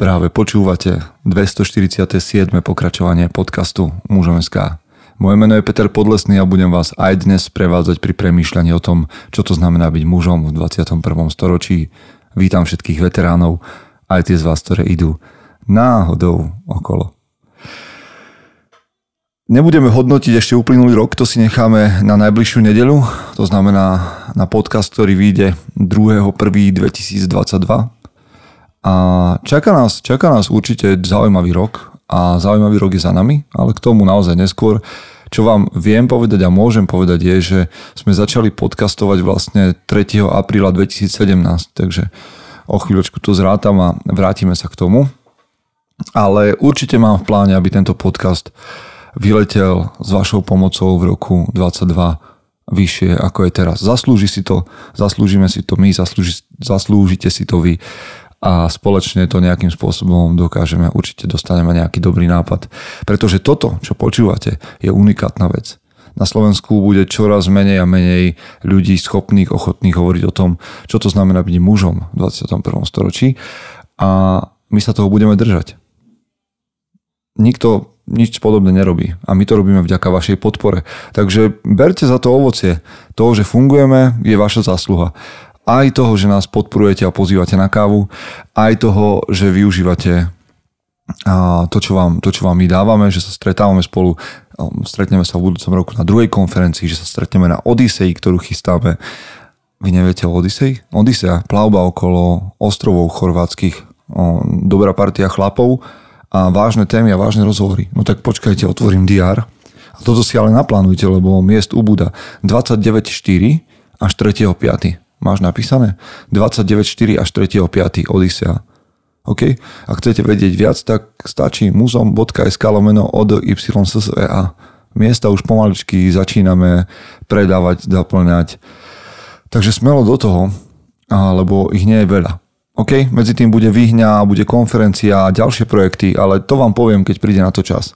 Práve počúvate 247. pokračovanie podcastu Mužom.sk. Moje meno je Peter Podlesný a budem vás aj dnes prevádzať pri premýšľaní o tom, čo to znamená byť mužom v 21. storočí. Vítam všetkých veteránov, aj tie z vás, ktoré idú náhodou okolo. Nebudeme hodnotiť ešte uplynulý rok, to si necháme na najbližšiu nedelu, to znamená na podcast, ktorý vyjde 2.1.2022 a čaká nás, čaká nás určite zaujímavý rok a zaujímavý rok je za nami, ale k tomu naozaj neskôr. Čo vám viem povedať a môžem povedať je, že sme začali podcastovať vlastne 3. apríla 2017, takže o chvíľočku to zrátam a vrátime sa k tomu. Ale určite mám v pláne, aby tento podcast vyletel s vašou pomocou v roku 22 vyššie ako je teraz. Zaslúži si to, zaslúžime si to my, zaslúži, zaslúžite si to vy a spoločne to nejakým spôsobom dokážeme, určite dostaneme nejaký dobrý nápad. Pretože toto, čo počúvate, je unikátna vec. Na Slovensku bude čoraz menej a menej ľudí schopných, ochotných hovoriť o tom, čo to znamená byť mužom v 21. storočí a my sa toho budeme držať. Nikto nič podobné nerobí a my to robíme vďaka vašej podpore. Takže berte za to ovocie. To, že fungujeme, je vaša zásluha aj toho, že nás podporujete a pozývate na kávu, aj toho, že využívate to, čo vám, to, čo vám my dávame, že sa stretávame spolu, stretneme sa v budúcom roku na druhej konferencii, že sa stretneme na Odisei, ktorú chystáme. Vy neviete o Odisei? Odisea, plavba okolo ostrovov chorvátskych, dobrá partia chlapov a vážne témy a vážne rozhovory. No tak počkajte, otvorím DR. A toto si ale naplánujte, lebo miest ubúda 29.4 až 3.5 máš napísané 29.4 až 3.5. Odisea. OK? Ak chcete vedieť viac, tak stačí muzom.sk lomeno od YSSEA. Miesta už pomaličky začíname predávať, zaplňať. Takže smelo do toho, lebo ich nie je veľa. OK? Medzi tým bude výhňa, bude konferencia a ďalšie projekty, ale to vám poviem, keď príde na to čas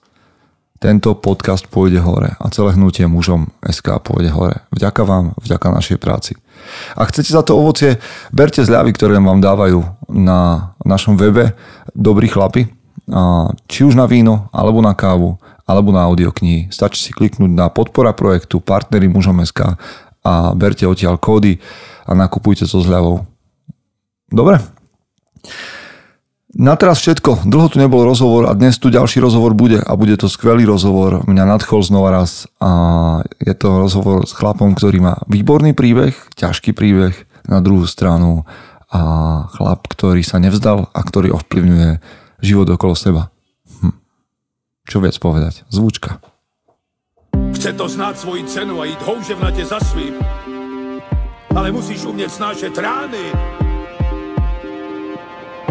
tento podcast pôjde hore a celé hnutie mužom SK pôjde hore. Vďaka vám, vďaka našej práci. A chcete za to ovocie, berte zľavy, ktoré vám dávajú na našom webe Dobrí chlapi, či už na víno, alebo na kávu, alebo na audioknihy. Stačí si kliknúť na podpora projektu Partnery mužom SK a berte odtiaľ kódy a nakupujte so zľavou. Dobre? Na teraz všetko. Dlho tu nebol rozhovor a dnes tu ďalší rozhovor bude a bude to skvelý rozhovor. Mňa nadchol znova raz a je to rozhovor s chlapom, ktorý má výborný príbeh, ťažký príbeh na druhú stranu a chlap, ktorý sa nevzdal a ktorý ovplyvňuje život okolo seba. Hm. Čo viac povedať? Zvučka. Chce to znáť svoji cenu a ísť houževnate za svým. Ale musíš umieť snášať rány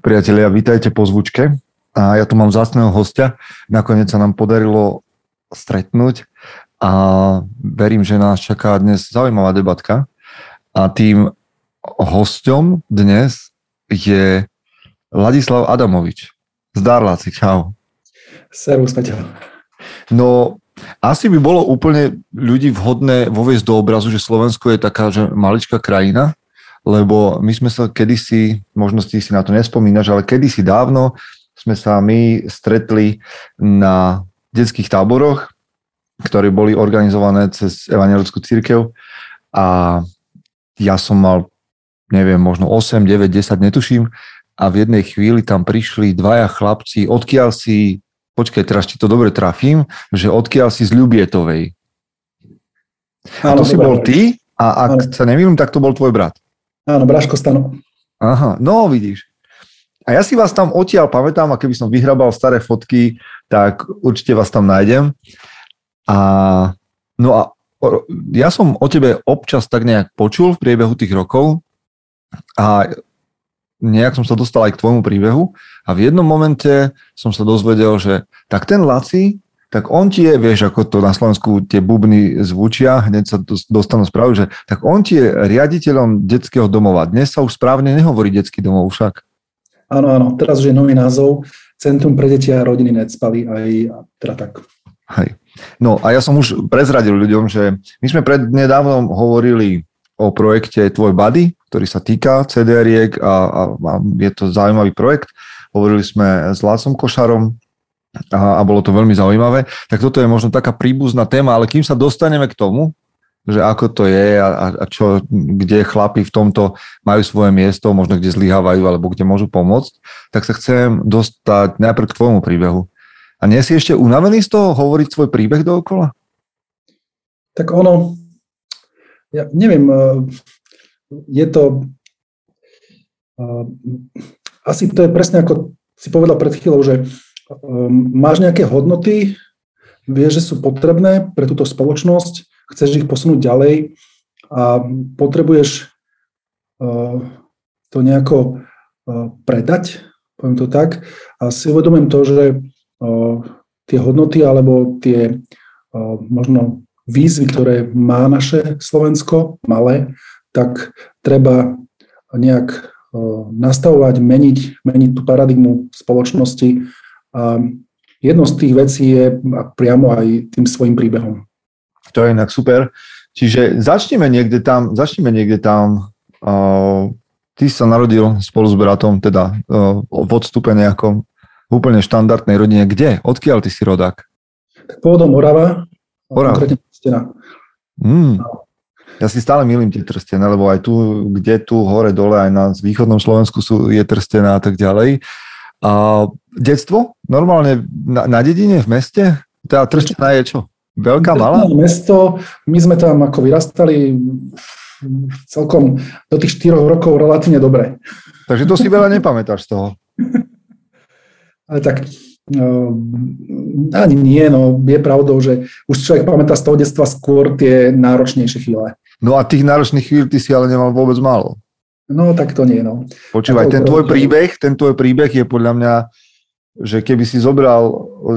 Priatelia, vítajte po zvučke. A ja tu mám zástného hostia. Nakoniec sa nám podarilo stretnúť a verím, že nás čaká dnes zaujímavá debatka. A tým hosťom dnes je Ladislav Adamovič. Zdar, Laci, čau. Servus, Peťo. No, asi by bolo úplne ľudí vhodné voviesť do obrazu, že Slovensko je taká, že maličká krajina, lebo my sme sa kedysi, možno si si na to nespomínaš, ale kedysi dávno sme sa my stretli na detských táboroch, ktoré boli organizované cez Evangelickú církev a ja som mal, neviem, možno 8, 9, 10, netuším, a v jednej chvíli tam prišli dvaja chlapci, odkiaľ si, počkaj, teraz ti to dobre trafím, že odkiaľ si z Ľubietovej. A to si bol ty a ak áno. sa nemýlim, tak to bol tvoj brat. Áno, Braško Stano. Aha, no vidíš. A ja si vás tam odtiaľ pamätám a keby som vyhrabal staré fotky, tak určite vás tam nájdem. A, no a ja som o tebe občas tak nejak počul v priebehu tých rokov a nejak som sa dostal aj k tvojmu príbehu a v jednom momente som sa dozvedel, že tak ten Laci, tak on ti je, vieš, ako to na Slovensku tie bubny zvučia, hneď sa dostanú správy, že tak on ti je riaditeľom detského domova. Dnes sa už správne nehovorí detský domov však. Áno, áno, teraz už je nový názov Centrum pre deti a rodiny Necpali, aj teda tak. Hej. No a ja som už prezradil ľuďom, že my sme prednedávnom hovorili o projekte Tvoj Buddy, ktorý sa týka CDR-iek a, a, a je to zaujímavý projekt. Hovorili sme s Lácom Košarom a, a bolo to veľmi zaujímavé. Tak toto je možno taká príbuzná téma, ale kým sa dostaneme k tomu, že ako to je a, a čo, kde chlapi v tomto majú svoje miesto, možno kde zlyhávajú alebo kde môžu pomôcť, tak sa chcem dostať najprv k tvojmu príbehu. A nie si ešte unavený z toho hovoriť svoj príbeh dookola? Tak ono, ja neviem, e, je to, e, asi to je presne ako si povedal pred chvíľou, že máš nejaké hodnoty, vieš, že sú potrebné pre túto spoločnosť, chceš ich posunúť ďalej? A potrebuješ to nejako predať, poviem to tak, a si uvedomím to, že tie hodnoty alebo tie možno výzvy, ktoré má naše Slovensko, malé, tak treba nejak nastavovať, meniť, meniť tú paradigmu spoločnosti. A jedno z tých vecí je priamo aj tým svojim príbehom. To je inak super. Čiže začneme niekde tam, začneme niekde tam. Uh, ty sa narodil spolu s bratom, teda uh, v odstupe nejakom úplne štandardnej rodine. Kde? Odkiaľ ty si rodák? Pôvodom Orava, Orava. konkrétne Trstena. Mm. Ja si stále milím tie trstené, lebo aj tu, kde tu hore dole, aj na východnom Slovensku sú, je trstená a tak ďalej. A detstvo? Normálne na, na dedine, v meste? Teda trstená je čo? Veľká, malá? Mesto, my sme tam ako vyrastali celkom do tých 4 rokov relatívne dobre. Takže to si veľa nepamätáš z toho. Ale tak Ehm, ani nie, no je pravdou, že už človek pamätá z toho detstva skôr tie náročnejšie chvíle. No a tých náročných chvíľ ty si ale nemal vôbec málo. No tak to nie, no. Počúvaj, ten tvoj príbeh, ten tvoj príbeh je podľa mňa, že keby si zobral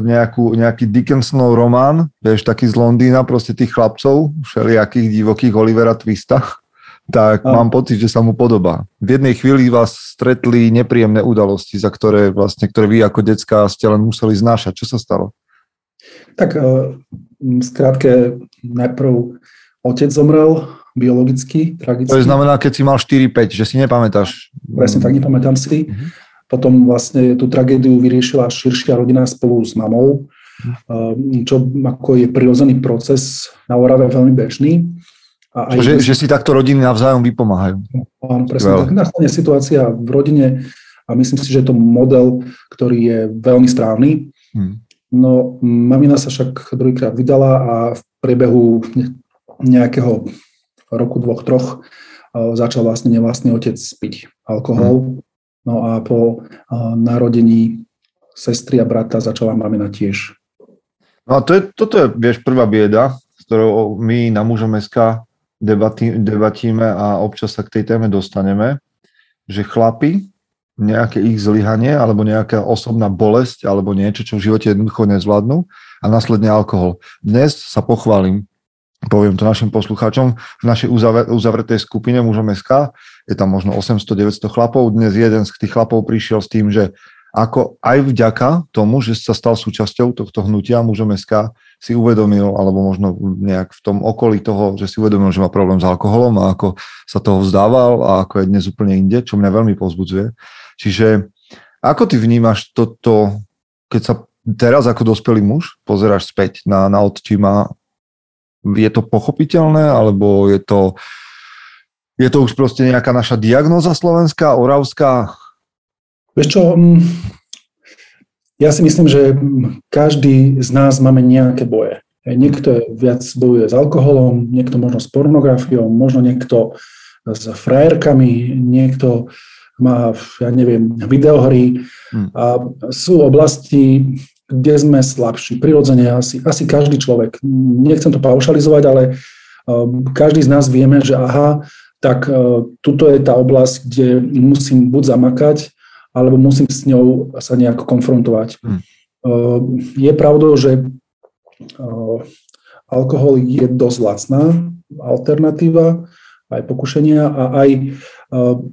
nejakú, nejaký Dickensonov román, vieš, taký z Londýna, proste tých chlapcov, všelijakých divokých Olivera Twista, tak a. mám pocit, že sa mu podobá. V jednej chvíli vás stretli nepríjemné udalosti, za ktoré vlastne, ktoré vy ako detská ste len museli znášať. Čo sa stalo? Tak skrátke, najprv otec zomrel biologicky, tragicky. To znamená, keď si mal 4-5, že si nepamätáš. Presne tak, nepamätám si. Uh-huh. Potom vlastne tú tragédiu vyriešila širšia rodina spolu s mamou, uh-huh. čo ako je prirodzený proces na Orave veľmi bežný. A aj že, že si takto rodiny navzájom vypomáhajú. Áno, presne tak. Nastane situácia v rodine a myslím si, že je to model, ktorý je veľmi správny. Hmm. No, mamina sa však druhýkrát vydala a v priebehu nejakého roku, dvoch, troch začal vlastne nevlastný otec piť alkohol. Hmm. No a po narodení sestry a brata začala mamina tiež. No a to je, toto je, vieš, prvá bieda, s ktorou my na mužom SK debatí, debatíme a občas sa k tej téme dostaneme, že chlapi, nejaké ich zlyhanie alebo nejaká osobná bolesť alebo niečo, čo v živote jednoducho nezvládnu a následne alkohol. Dnes sa pochválim, poviem to našim poslucháčom, v našej uzavretej skupine mužom SK je tam možno 800-900 chlapov. Dnes jeden z tých chlapov prišiel s tým, že ako aj vďaka tomu, že sa stal súčasťou tohto hnutia mužom SK, si uvedomil, alebo možno nejak v tom okolí toho, že si uvedomil, že má problém s alkoholom a ako sa toho vzdával a ako je dnes úplne inde, čo mňa veľmi pozbudzuje. Čiže ako ty vnímaš toto, keď sa teraz ako dospelý muž pozeráš späť na, na odčíma, je to pochopiteľné, alebo je to, je to už proste nejaká naša diagnóza slovenská, oravská? Vieš čo, mm, ja si myslím, že každý z nás máme nejaké boje. Niekto viac bojuje s alkoholom, niekto možno s pornografiou, možno niekto s frajerkami, niekto má, ja neviem, videohry. Hmm. A sú oblasti, kde sme slabší. Prirodzene asi, asi každý človek. Nechcem to paušalizovať, ale um, každý z nás vieme, že aha, tak uh, tuto je tá oblasť, kde musím buď zamakať, alebo musím s ňou sa nejako konfrontovať. Hmm. Je pravdou, že uh, alkohol je dosť lacná alternatíva, aj pokušenia a aj,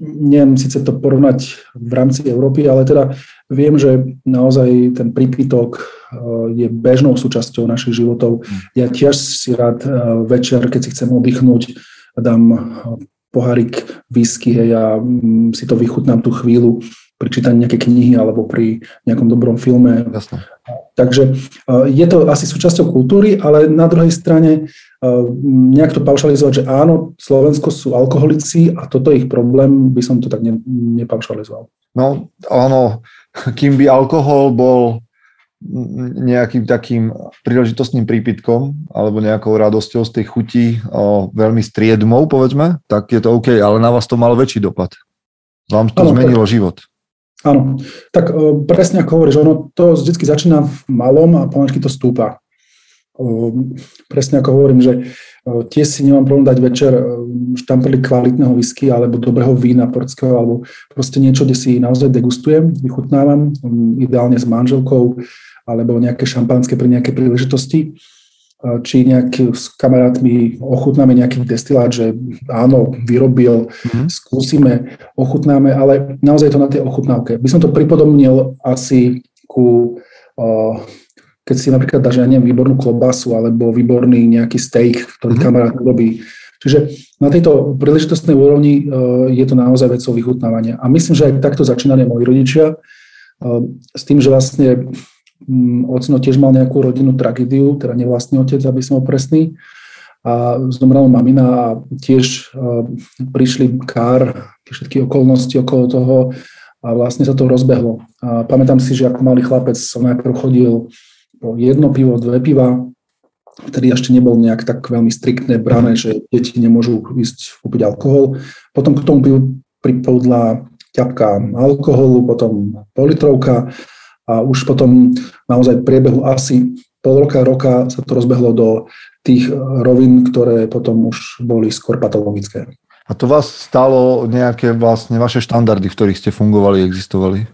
neviem síce to porovnať v rámci Európy, ale teda viem, že naozaj ten prípitok uh, je bežnou súčasťou našich životov. Ja tiež si rád uh, večer, keď si chcem oddychnúť, dám pohárik whisky hej, a mm, si to vychutnám tú chvíľu pri čítaní nejaké knihy alebo pri nejakom dobrom filme. Jasne. Takže je to asi súčasťou kultúry, ale na druhej strane nejak to paušalizovať, že áno, Slovensko sú alkoholici a toto je ich problém, by som to tak ne, nepaušalizoval. No, áno, kým by alkohol bol nejakým takým príležitostným prípitkom alebo nejakou radosťou z tej chuti o, veľmi striedmou, povedzme, tak je to OK, ale na vás to malo väčší dopad. Vám to ano, zmenilo tak, život. Áno, tak o, presne ako hovoríš, ono to vždy začína v malom a pomaličky to stúpa. O, presne ako hovorím, že o, tiež si nemám problém dať večer štamperli kvalitného whisky alebo dobrého vína portského alebo proste niečo, kde si naozaj degustujem, vychutnávam, ideálne s manželkou, alebo nejaké šampanské pri nejakej príležitosti, či nejaký s kamarátmi ochutnáme nejaký destilát, že áno, vyrobil, mm-hmm. skúsime, ochutnáme, ale naozaj to na tej ochutnávke. By som to pripodobnil asi ku, keď si napríklad dáš, ja neviem, výbornú klobasu alebo výborný nejaký steak, ktorý mm-hmm. kamarát robí. Čiže na tejto príležitostnej úrovni je to naozaj vecou vychutnávania. A myslím, že aj takto začínali moji rodičia, s tým, že vlastne ocino tiež mal nejakú rodinnú tragédiu, teda nevlastný otec, aby som bol presný. A zomrela mamina a tiež uh, prišli kár, tie všetky okolnosti okolo toho a vlastne sa to rozbehlo. A pamätám si, že ako malý chlapec som najprv chodil po jedno pivo, dve piva, vtedy ešte nebol nejak tak veľmi striktné brané, že deti nemôžu ísť kúpiť alkohol. Potom k tomu pivu pripodla ťapka alkoholu, potom politrovka a už potom naozaj v priebehu asi pol roka, roka sa to rozbehlo do tých rovín, ktoré potom už boli skôr patologické. A to vás stalo nejaké vlastne vaše štandardy, v ktorých ste fungovali, existovali?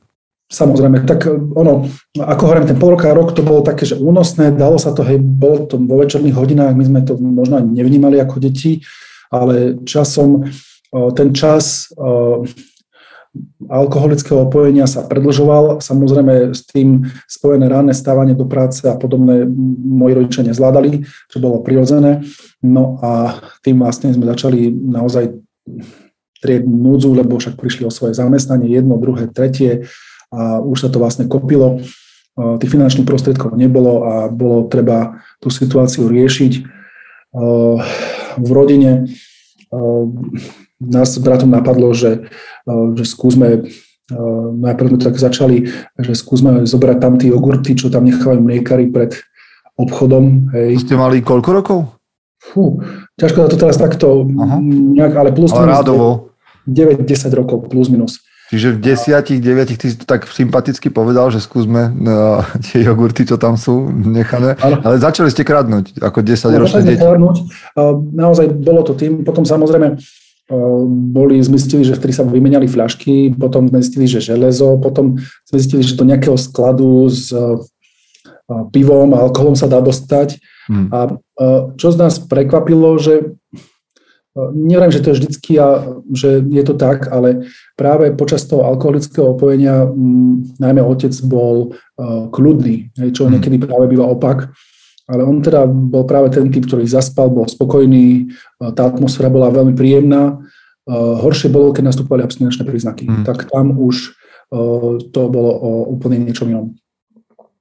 Samozrejme, tak ono, ako hovorím, ten pol roka, rok to bolo také, že únosné, dalo sa to, hej, bolo to vo večerných hodinách, my sme to možno ani nevnímali ako deti, ale časom ten čas alkoholického opojenia sa predlžoval. Samozrejme s tým spojené ranné stávanie do práce a podobné moji rodičia nezvládali, čo bolo prirodzené. No a tým vlastne sme začali naozaj trieť núdzu, lebo však prišli o svoje zamestnanie, jedno, druhé, tretie a už sa to vlastne kopilo. Tých finančných prostriedkov nebolo a bolo treba tú situáciu riešiť v rodine nás s bratom napadlo, že, eh, že skúsme, eh, najprv sme tak začali, že skúsme zobrať tam tie jogurty, čo tam nechávajú mliekari pred obchodom. Hej. Ste mali koľko rokov? Fú, ťažko to teraz takto Aha. nejak, ale plus ale minus rádovo. 9-10 rokov, plus minus. Čiže v desiatich, deviatich, ty si to tak sympaticky povedal, že skúsme uh, tie jogurty, čo tam sú nechané, ale, ale začali ste kradnúť ako 10 ročné deti. Kradnúť. Uh, naozaj bolo to tým, potom samozrejme boli, zistili, že vtedy sa vymenali fľašky, potom sme zistili, že železo, potom zistili, že do nejakého skladu s pivom a alkoholom sa dá dostať. Hmm. A čo z nás prekvapilo, že neviem, že to je vždycky a že je to tak, ale práve počas toho alkoholického opojenia najmä otec bol kľudný, čo hmm. niekedy práve býva opak ale on teda bol práve ten typ, ktorý zaspal, bol spokojný, tá atmosféra bola veľmi príjemná. Horšie bolo, keď nastúpali abstinenčné príznaky. Hmm. Tak tam už to bolo o úplne niečom inom.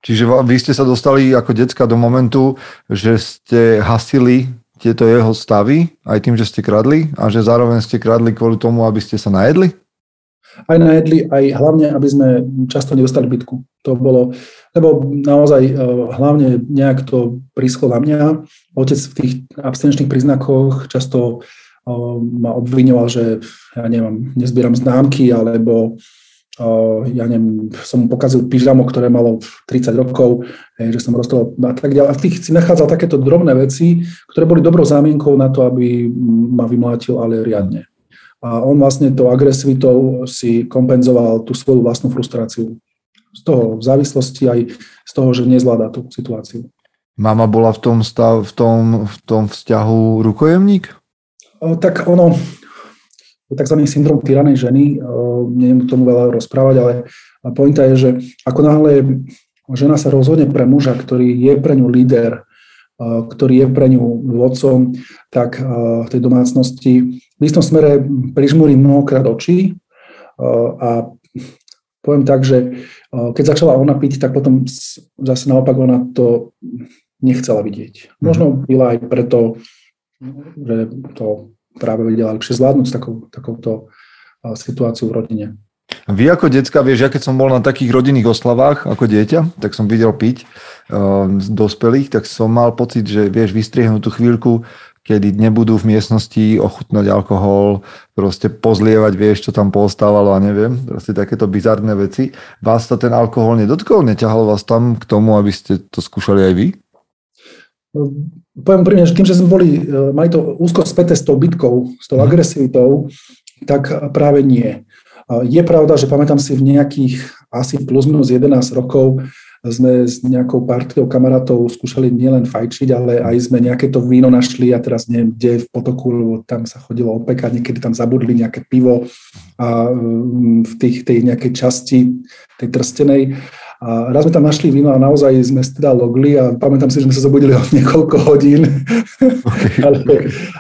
Čiže vy ste sa dostali ako decka do momentu, že ste hasili tieto jeho stavy, aj tým, že ste kradli a že zároveň ste kradli kvôli tomu, aby ste sa najedli? Aj najedli, aj hlavne, aby sme často nedostali bytku. To bolo, lebo naozaj e, hlavne nejak to prísklo na mňa. Otec v tých abstinenčných príznakoch často e, ma obvinoval, že ja neviem, nezbieram známky, alebo e, ja neviem, som mu pokazil pyžamo, ktoré malo 30 rokov, že som rostol a tak ďalej. A v tých si nachádzal takéto drobné veci, ktoré boli dobrou zámienkou na to, aby ma vymlátil, ale riadne. a on vlastne tou agresivitou si kompenzoval tú svoju vlastnú frustráciu. Z toho v závislosti aj z toho, že nezvláda tú situáciu. Mama bola v tom, stav, v tom, v tom vzťahu rukojemník? O, tak ono, tzv. syndrom tyranej ženy, neviem k tomu veľa rozprávať, ale pointa je, že ako náhle žena sa rozhodne pre muža, ktorý je pre ňu líder, ktorý je pre ňu vodcom, tak v tej domácnosti v istom smere prižmúri mnohokrát oči a poviem tak, že keď začala ona piť, tak potom zase naopak ona to nechcela vidieť. Možno mhm. byla aj preto, že to práve vedela lepšie zvládnuť s takou, takouto situáciou v rodine. Vy ako decka, vieš, ja keď som bol na takých rodinných oslavách ako dieťa, tak som videl piť uh, z dospelých, tak som mal pocit, že vieš, vystriehnúť tú chvíľku, kedy nebudú v miestnosti ochutnať alkohol, proste pozlievať, vieš, čo tam postávalo a neviem, proste takéto bizarné veci. Vás sa ten alkohol nedotkol? Neťahal vás tam k tomu, aby ste to skúšali aj vy? Poviem úprimne, že tým, že sme boli, e, mali to úzko späté s tou bitkou, s tou mhm. agresivitou, tak práve nie. Je pravda, že pamätám si v nejakých asi plus minus 11 rokov sme s nejakou partiou kamarátov skúšali nielen fajčiť, ale aj sme nejaké to víno našli a teraz neviem, kde v potoku, tam sa chodilo opekať, niekedy tam zabudli nejaké pivo a mm, v tých, tej nejakej časti, tej trstenej a raz sme tam našli víno a naozaj sme teda logli a pamätám si, že sme sa zobudili o niekoľko hodín. Okay. ale,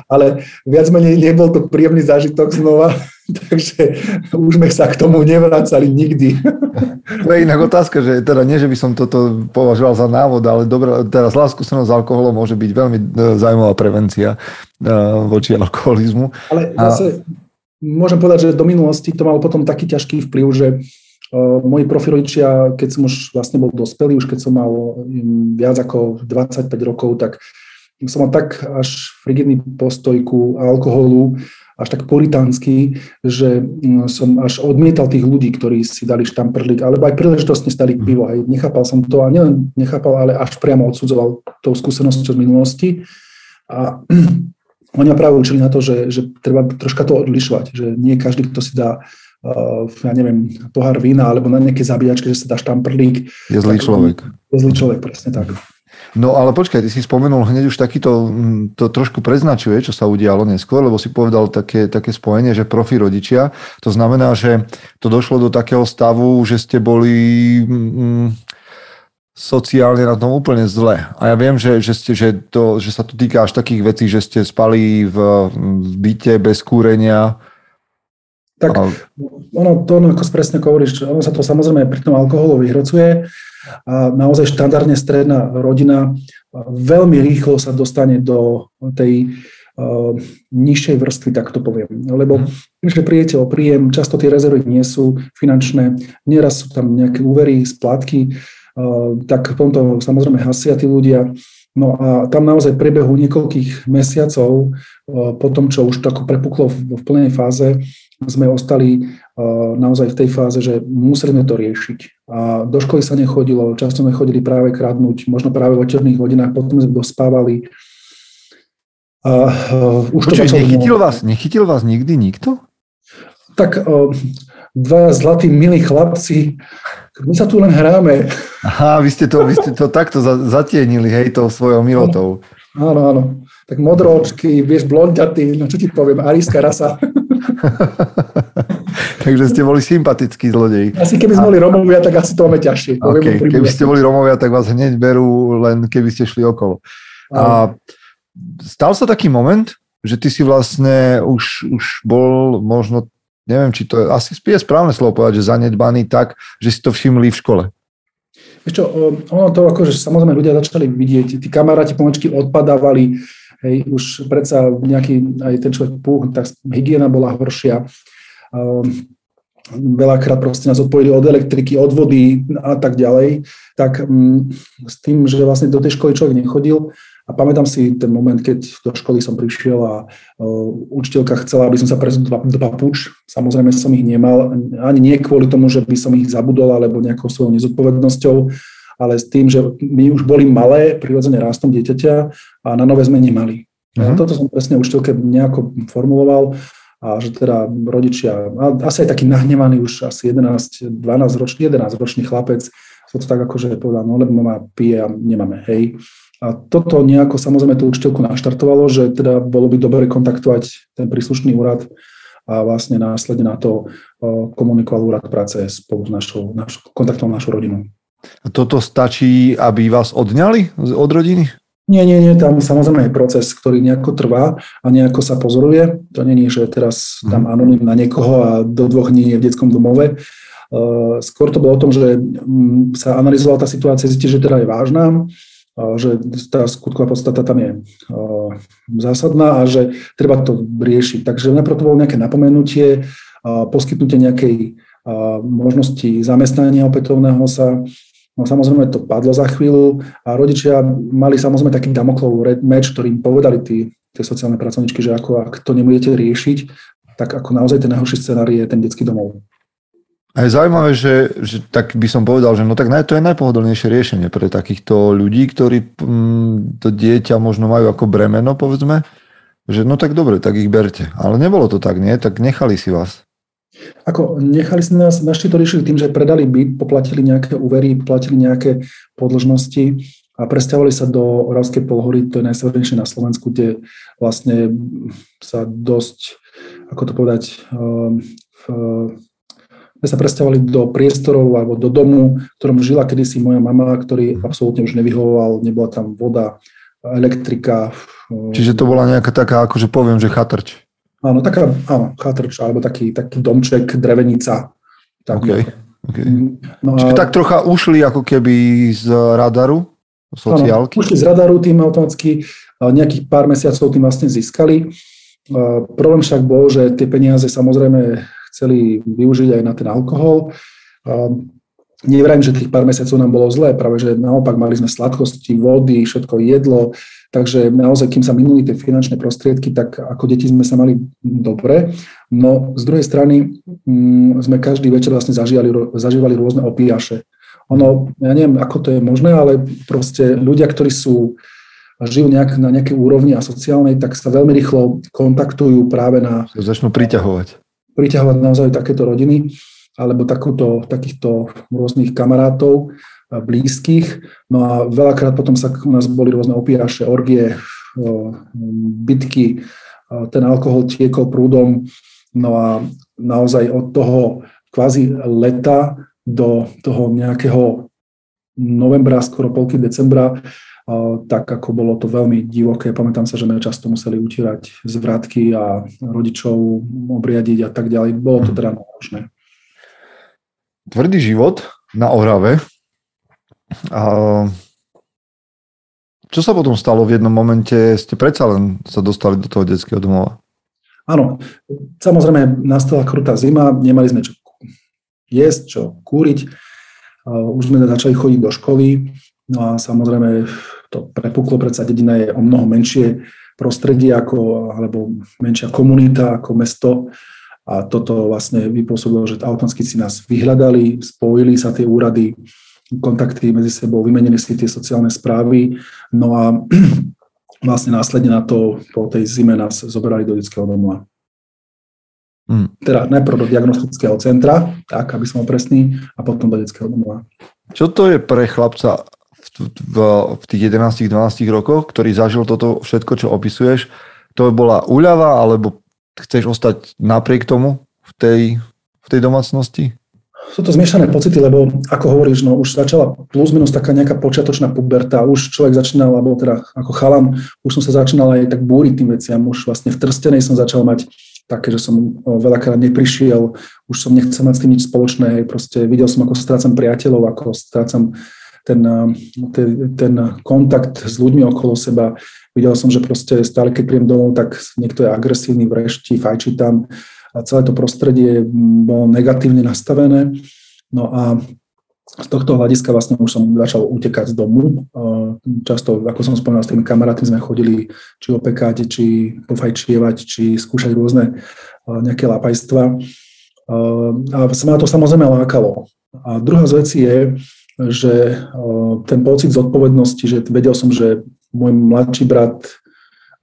ale viac menej nebol to príjemný zážitok znova, takže už sme sa k tomu nevracali nikdy. To je inak otázka, že teda nie, že by som toto považoval za návod, ale dobrá, teraz zlá skúsenosť s alkoholom môže byť veľmi e, zaujímavá prevencia e, voči alkoholizmu. Ale zase môžem povedať, že do minulosti to malo potom taký ťažký vplyv, že Moji profirodičia, keď som už vlastne bol dospelý, už keď som mal viac ako 25 rokov, tak som mal tak až frigidný postoj ku alkoholu, až tak puritánsky, že som až odmietal tých ľudí, ktorí si dali štamprlík, alebo aj príležitostne stali pivo. Aj nechápal som to a nielen nechápal, ale až priamo odsudzoval tou skúsenosťou z minulosti. A oni ma práve učili na to, že, že treba troška to odlišovať, že nie každý, kto si dá Uh, ja neviem, pohár vína alebo na nejaké zabíjačke, že sa dá štamprlík. Je zlý človek. Je zlý človek, presne tak. No ale počkaj, ty si spomenul hneď už takýto, to trošku preznačuje, čo sa udialo neskôr, lebo si povedal také, také spojenie, že profi rodičia. To znamená, že to došlo do takého stavu, že ste boli mm, sociálne na tom úplne zle. A ja viem, že, že, ste, že, to, že sa to týka až takých vecí, že ste spali v, v byte bez kúrenia, tak ono, to, no, ako presne hovoríš, ono sa to samozrejme pri tom alkoholu vyhrocuje a naozaj štandardne stredná rodina veľmi rýchlo sa dostane do tej uh, nižšej vrstvy, tak to poviem. Lebo tým, že prijete o príjem, často tie rezervy nie sú finančné, nieraz sú tam nejaké úvery, splátky, uh, tak potom to samozrejme hasia tí ľudia. No a tam naozaj priebehu niekoľkých mesiacov, uh, po tom, čo už to ako prepuklo v, plnej fáze, sme ostali naozaj v tej fáze, že museli sme to riešiť. A do školy sa nechodilo, často sme chodili práve kradnúť, možno práve v večerných hodinách, potom sme dospávali. A, uh, už Počuť, to nechytil, vás, nechytil vás nikdy nikto? Tak dva zlatí milí chlapci, my sa tu len hráme. Aha, vy ste to, vy ste to takto zatienili, hej, tou svojou milotou. Áno, áno. Tak modroočky, vieš, blondiatý, no čo ti poviem, aríska rasa. Takže ste boli sympatickí zlodej. Asi keby sme boli Romovia, tak asi to máme ťažšie. Okay. Keby ste boli Romovia, tak vás hneď berú, len keby ste šli okolo. A stal sa taký moment, že ty si vlastne už, už bol možno, neviem, či to je, asi je správne slovo povedať, že zanedbaný tak, že si to všimli v škole. Vieš čo, ono to akože samozrejme ľudia začali vidieť, tí kamaráti pomečky odpadávali, Hej, už predsa nejaký aj ten človek púch, tak hygiena bola horšia. Um, veľakrát proste nás odpojili od elektriky, od vody a tak ďalej, tak um, s tým, že vlastne do tej školy človek nechodil a pamätám si ten moment, keď do školy som prišiel a uh, učiteľka chcela, aby som sa presunul do, papuč. Samozrejme som ich nemal, ani nie kvôli tomu, že by som ich zabudol alebo nejakou svojou nezodpovednosťou, ale s tým, že my už boli malé, prirodzene rastom dieťaťa a na nové sme nemali. Uh-huh. Toto som presne učiteľke nejako formuloval a a že teda rodičia, asi aj taký nahnevaný už asi 11, 12 ročný, 11 ročný chlapec, sa to tak akože povedal, no lebo mama pije a nemáme, hej. A toto nejako samozrejme tú učiteľku naštartovalo, že teda bolo by dobre kontaktovať ten príslušný úrad a vlastne následne na to komunikoval úrad práce spolu s našou, našou kontaktom našu rodinu. A toto stačí, aby vás odňali od rodiny? Nie, nie, nie, tam samozrejme je proces, ktorý nejako trvá a nejako sa pozoruje. To není, že teraz tam mhm. anonym na niekoho a do dvoch dní je v detskom domove. Skôr to bolo o tom, že mm, sa analyzovala tá situácia, zistí, že teda je vážna, že tá skutková podstata tam je zásadná a že treba to riešiť. Takže najprv to bolo nejaké napomenutie, poskytnutie nejakej možnosti zamestnania opätovného sa, No samozrejme to padlo za chvíľu a rodičia mali samozrejme taký damoklov meč, ktorým povedali tí, tie sociálne pracovničky, že ako ak to nebudete riešiť, tak ako naozaj ten najhorší scenár je ten detský domov. A je zaujímavé, že, že tak by som povedal, že no tak to je najpohodlnejšie riešenie pre takýchto ľudí, ktorí mm, to dieťa možno majú ako bremeno, povedzme, že no tak dobre, tak ich berte. Ale nebolo to tak, nie? Tak nechali si vás. Ako nechali si nás, naši to riešili tým, že predali byt, poplatili nejaké úvery, poplatili nejaké podložnosti a presťahovali sa do Oravskej polhory, to je najsevernejšie na Slovensku, kde vlastne sa dosť, ako to povedať, v, sme sa presťahovali do priestorov alebo do domu, v ktorom žila kedysi moja mama, ktorý absolútne už nevyhovoval, nebola tam voda, elektrika. Čiže to bola nejaká taká, akože poviem, že chatrč. Áno, taká, áno, chatrč, alebo taký, taký domček, drevenica. Tak, okay. Okay. No a... Čiže tak trocha ušli ako keby z radaru, sociálky? Áno, ušli z radaru tým automaticky, nejakých pár mesiacov tým vlastne získali. Problém však bol, že tie peniaze samozrejme chceli využiť aj na ten alkohol. Nevrajím, že tých pár mesiacov nám bolo zlé, práve že naopak mali sme sladkosti, vody, všetko jedlo, Takže naozaj, kým sa minuli tie finančné prostriedky, tak ako deti sme sa mali dobre. No z druhej strany m, mm, sme každý večer vlastne zažívali, zažívali rôzne opíjaše. Ono, ja neviem, ako to je možné, ale proste ľudia, ktorí sú žijú nejak, na nejakej úrovni a sociálnej, tak sa veľmi rýchlo kontaktujú práve na... Začnú priťahovať. Priťahovať naozaj takéto rodiny alebo takúto, takýchto rôznych kamarátov blízkych. No a veľakrát potom sa u nás boli rôzne opíraše, orgie, bitky, ten alkohol tiekol prúdom. No a naozaj od toho kvázi leta do toho nejakého novembra, skoro polky decembra, tak ako bolo to veľmi divoké. Pamätám sa, že sme často museli utírať zvratky a rodičov obriadiť a tak ďalej. Bolo to teda náročné. Tvrdý život na Orave a čo sa potom stalo v jednom momente? Ste predsa len sa dostali do toho detského domova. Áno, samozrejme nastala krutá zima, nemali sme čo jesť, čo kúriť. Už sme začali chodiť do školy, no a samozrejme to prepuklo, predsa dedina je o mnoho menšie prostredie ako, alebo menšia komunita ako mesto a toto vlastne vypôsobilo, že automaticky si nás vyhľadali, spojili sa tie úrady, kontakty medzi sebou, vymenili si tie sociálne správy, no a vlastne následne na to po tej zime nás zoberali do detského domova. Hmm. Teda najprv do diagnostického centra, tak, aby som presný, a potom do detského domova. Čo to je pre chlapca v, v, tých 11-12 rokoch, ktorý zažil toto všetko, čo opisuješ? To bola úľava, alebo chceš ostať napriek tomu v tej, v tej domácnosti? sú to zmiešané pocity, lebo ako hovoríš, no už začala plus minus taká nejaká počiatočná puberta, už človek začínal, alebo teda ako chalan, už som sa začínal aj tak búriť tým veciam, už vlastne v Trstenej som začal mať také, že som veľakrát neprišiel, už som nechcel mať s tým nič spoločné, proste videl som, ako strácam priateľov, ako strácam ten, ten, ten kontakt s ľuďmi okolo seba. Videl som, že proste stále, keď príjem domov, tak niekto je agresívny, vrešti, fajčí tam, a celé to prostredie bolo negatívne nastavené. No a z tohto hľadiska vlastne už som začal utekať z domu. Často, ako som spomínal, s tými kamarátmi sme chodili či opekať, či pofajčievať, či skúšať rôzne nejaké lapajstva. A sa ma to samozrejme lákalo. A druhá z vecí je, že ten pocit zodpovednosti, že vedel som, že môj mladší brat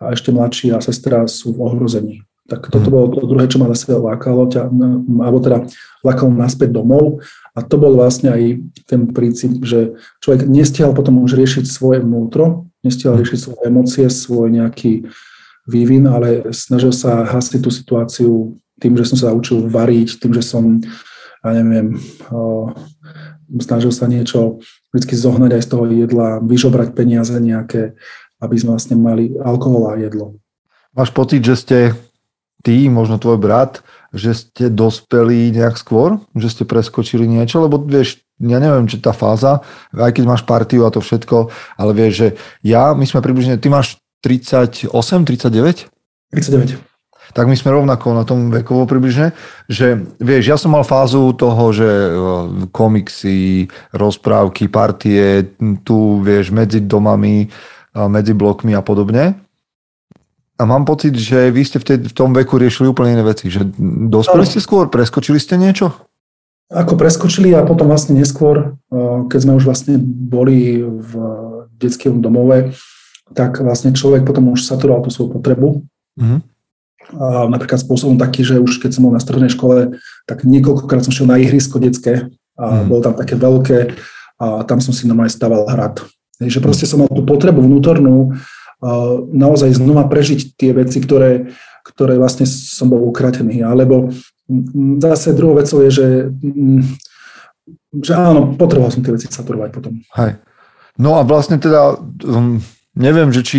a ešte mladší a sestra sú v ohrození. Tak toto bolo to druhé, čo ma zase lákalo, ťa, alebo teda lákalo naspäť domov. A to bol vlastne aj ten princíp, že človek nestihal potom už riešiť svoje vnútro, nestihal riešiť svoje emócie, svoj nejaký vývin, ale snažil sa hasiť tú situáciu tým, že som sa učil variť, tým, že som, ja neviem, snažil sa niečo vždy zohnať aj z toho jedla, vyžobrať peniaze nejaké, aby sme vlastne mali alkohol a jedlo. Máš pocit, že ste ty, možno tvoj brat, že ste dospeli nejak skôr? Že ste preskočili niečo? Lebo vieš, ja neviem, či tá fáza, aj keď máš partiu a to všetko, ale vieš, že ja, my sme približne, ty máš 38, 39? 39 tak my sme rovnako na tom vekovo približne, že vieš, ja som mal fázu toho, že e, komiksy, rozprávky, partie, tu vieš, medzi domami, medzi blokmi a podobne. A mám pocit, že vy ste v, tej, v tom veku riešili úplne iné veci. Že dospeli ste skôr? Preskočili ste niečo? Ako preskočili a potom vlastne neskôr, keď sme už vlastne boli v detskom domove, tak vlastne človek potom už saturoval tú svoju potrebu. Mm-hmm. Napríklad spôsobom taký, že už keď som bol na strednej škole, tak niekoľkokrát som šiel na ihrisko detské a mm. bolo tam také veľké a tam som si normálne stával hrad. Že proste som mal tú potrebu vnútornú naozaj znova prežiť tie veci, ktoré, ktoré vlastne som bol ukratený. Alebo zase druhou vecou je, že, že áno, potreboval som tie veci saturovať potom. Hej. No a vlastne teda, um, neviem, že či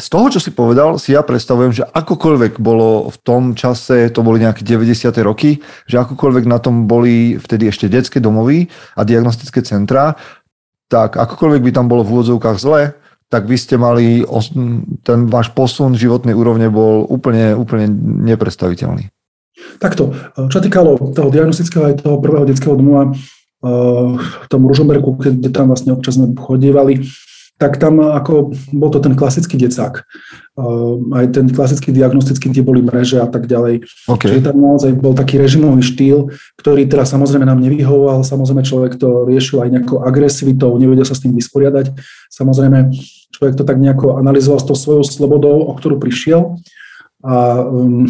z toho, čo si povedal, si ja predstavujem, že akokoľvek bolo v tom čase, to boli nejaké 90. roky, že akokoľvek na tom boli vtedy ešte detské domovy a diagnostické centrá, tak akokoľvek by tam bolo v úvodzovkách zle, tak vy ste mali, ten váš posun životnej úrovne bol úplne, úplne neprestaviteľný. Takto, čo týkalo toho diagnostického aj toho prvého detského domova, v tom Ružomberku, kde tam vlastne občas sme chodievali, tak tam ako bol to ten klasický decák. Aj ten klasický diagnostický, kde boli mreže a tak ďalej. Okay. Čiže tam naozaj bol taký režimový štýl, ktorý teraz samozrejme nám nevyhovoval, samozrejme človek to riešil aj nejakou agresivitou, nevedel sa s tým vysporiadať. Samozrejme človek to tak nejako analyzoval s tou svojou slobodou, o ktorú prišiel. A um,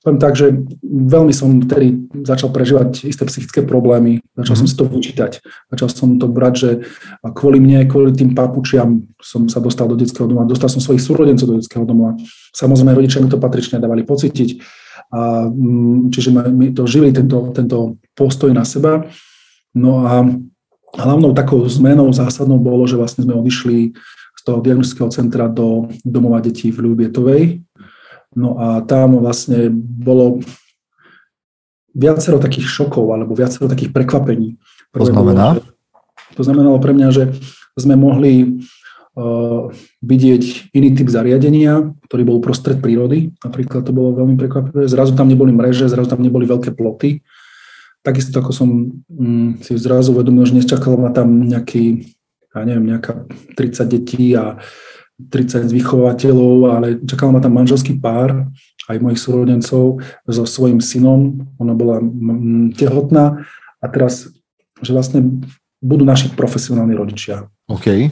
poviem tak, že veľmi som vtedy začal prežívať isté psychické problémy, začal mm som si to vyčítať, začal som to brať, že kvôli mne, kvôli tým papučiam som sa dostal do detského domova, dostal som svojich súrodencov do detského domova. Samozrejme, rodičia mi to patrične dávali pocítiť, a, mm, čiže mi to žili tento, tento postoj na seba. No a hlavnou takou zmenou zásadnou bolo, že vlastne sme odišli z toho diagnostického centra do domova detí v Ľubietovej, No a tam vlastne bolo viacero takých šokov alebo viacero takých prekvapení. to znamená? Bolo, to znamenalo pre mňa, že sme mohli uh, vidieť iný typ zariadenia, ktorý bol prostred prírody. Napríklad to bolo veľmi prekvapivé. Zrazu tam neboli mreže, zrazu tam neboli veľké ploty. Takisto ako som um, si zrazu uvedomil, že nečakalo ma tam nejaký, ja neviem, nejaká 30 detí a 30 vychovateľov, ale čakal ma tam manželský pár, aj mojich súrodencov so svojím synom. Ona bola tehotná a teraz, že vlastne budú naši profesionálni rodičia. OK.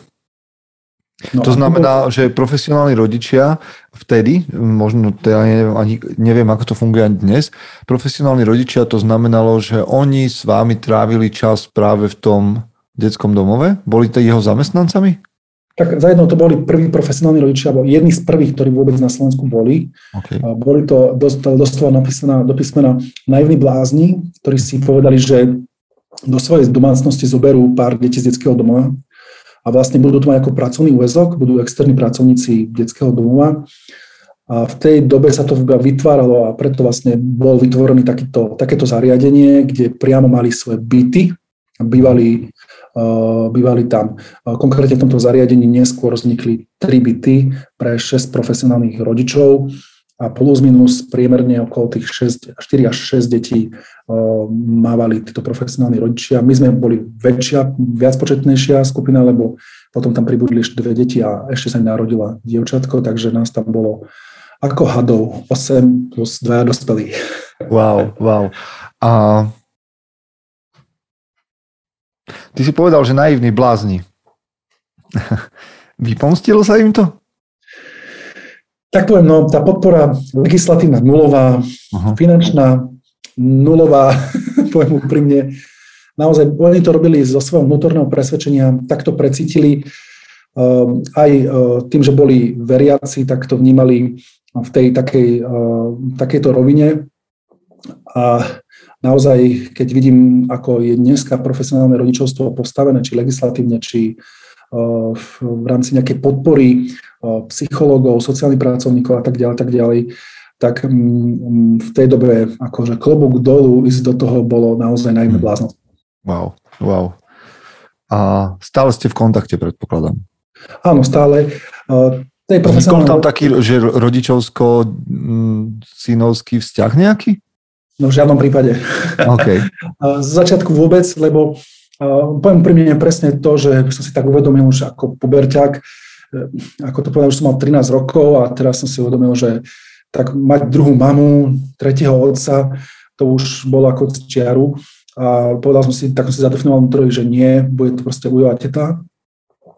No to znamená, to... že profesionálni rodičia vtedy, možno teda neviem, ani, neviem, ako to funguje ani dnes, profesionálni rodičia to znamenalo, že oni s vámi trávili čas práve v tom detskom domove? Boli to jeho zamestnancami? Tak za jednou to boli prví profesionálni rodičia, alebo jedni z prvých, ktorí vôbec na Slovensku boli. Okay. Boli to doslova napísaná do písmena naivní blázni, ktorí si povedali, že do svojej domácnosti zoberú pár detí z detského domova a vlastne budú to mať ako pracovný úvezok, budú externí pracovníci detského domova. A v tej dobe sa to vytváralo a preto vlastne bol vytvorený takýto, takéto zariadenie, kde priamo mali svoje byty, bývali Eh, bývali tam. Eh, konkrétne v tomto zariadení neskôr vznikli tri byty pre 6 profesionálnych rodičov a plus minus priemerne okolo tých 6, 4 až 6 detí eh, mávali títo profesionálni rodičia. My sme boli väčšia, viac početnejšia skupina, lebo potom tam pribudli ešte dve deti a ešte sa narodila dievčatko, takže nás tam bolo ako hadov, 8 plus 2 dospelí. Wow, wow. A Ty si povedal, že naivní blázni. Vypomstilo sa im to? Tak poviem, no, tá podpora legislatívna nulová, Aha. finančná nulová, poviem úprimne. Naozaj, oni to robili zo svojho vnútorného presvedčenia, tak to precítili uh, aj uh, tým, že boli veriaci, tak to vnímali v tej takej, uh, takejto rovine. A naozaj, keď vidím, ako je dneska profesionálne rodičovstvo postavené, či legislatívne, či v rámci nejakej podpory psychológov, sociálnych pracovníkov a tak ďalej, tak ďalej, tak mm, v tej dobe akože klobúk dolu ísť do toho bolo naozaj najmä Hmm. blázno. Wow, wow. A stále ste v kontakte, predpokladám. Áno, stále. uh, Tej Vznikol profesionálnej... tam taký, že rodičovsko-synovský vzťah nejaký? No v žiadnom prípade. OK. Uh, Z začiatku vôbec, lebo uh, poviem pri mne presne to, že som si tak uvedomil už ako puberťák, eh, ako to povedal, už som mal 13 rokov a teraz som si uvedomil, že tak mať druhú mamu, tretieho otca, to už bolo ako z čiaru. A povedal som si, tak som si zadefinoval vnútro, že nie, bude to proste ujová teta.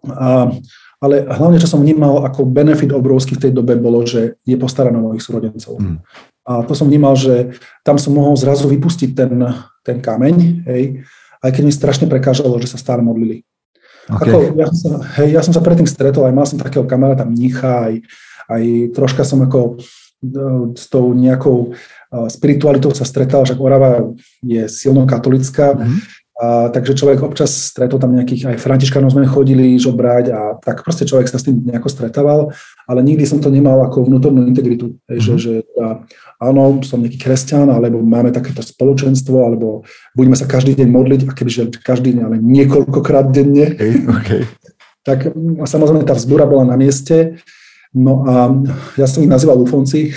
A, ale hlavne, čo som vnímal ako benefit obrovský v tej dobe, bolo, že je postaraná o mojich súrodencov. Mm. A to som vnímal, že tam som mohol zrazu vypustiť ten, ten kameň, hej, aj keď mi strašne prekážalo, že sa stále modlili. OK. Ako, ja, som sa, hej, ja som sa predtým stretol, aj mal som takého kamaráta mnicha, aj, aj troška som ako e, s tou nejakou e, spiritualitou sa stretal, že Orava je silno katolická, Mhm. A, takže človek občas stretol tam nejakých, aj františkanov sme chodili žobrať a tak proste človek sa s tým nejako stretával, ale nikdy som to nemal ako vnútornú integritu, hej, že, že teda, áno, som nejaký kresťan, alebo máme takéto spoločenstvo, alebo budeme sa každý deň modliť, a kebyže každý deň, ale niekoľkokrát denne, OK, OK. tak mm, samozrejme tá vzbúra bola na mieste. No a ja som ich nazýval ufonci,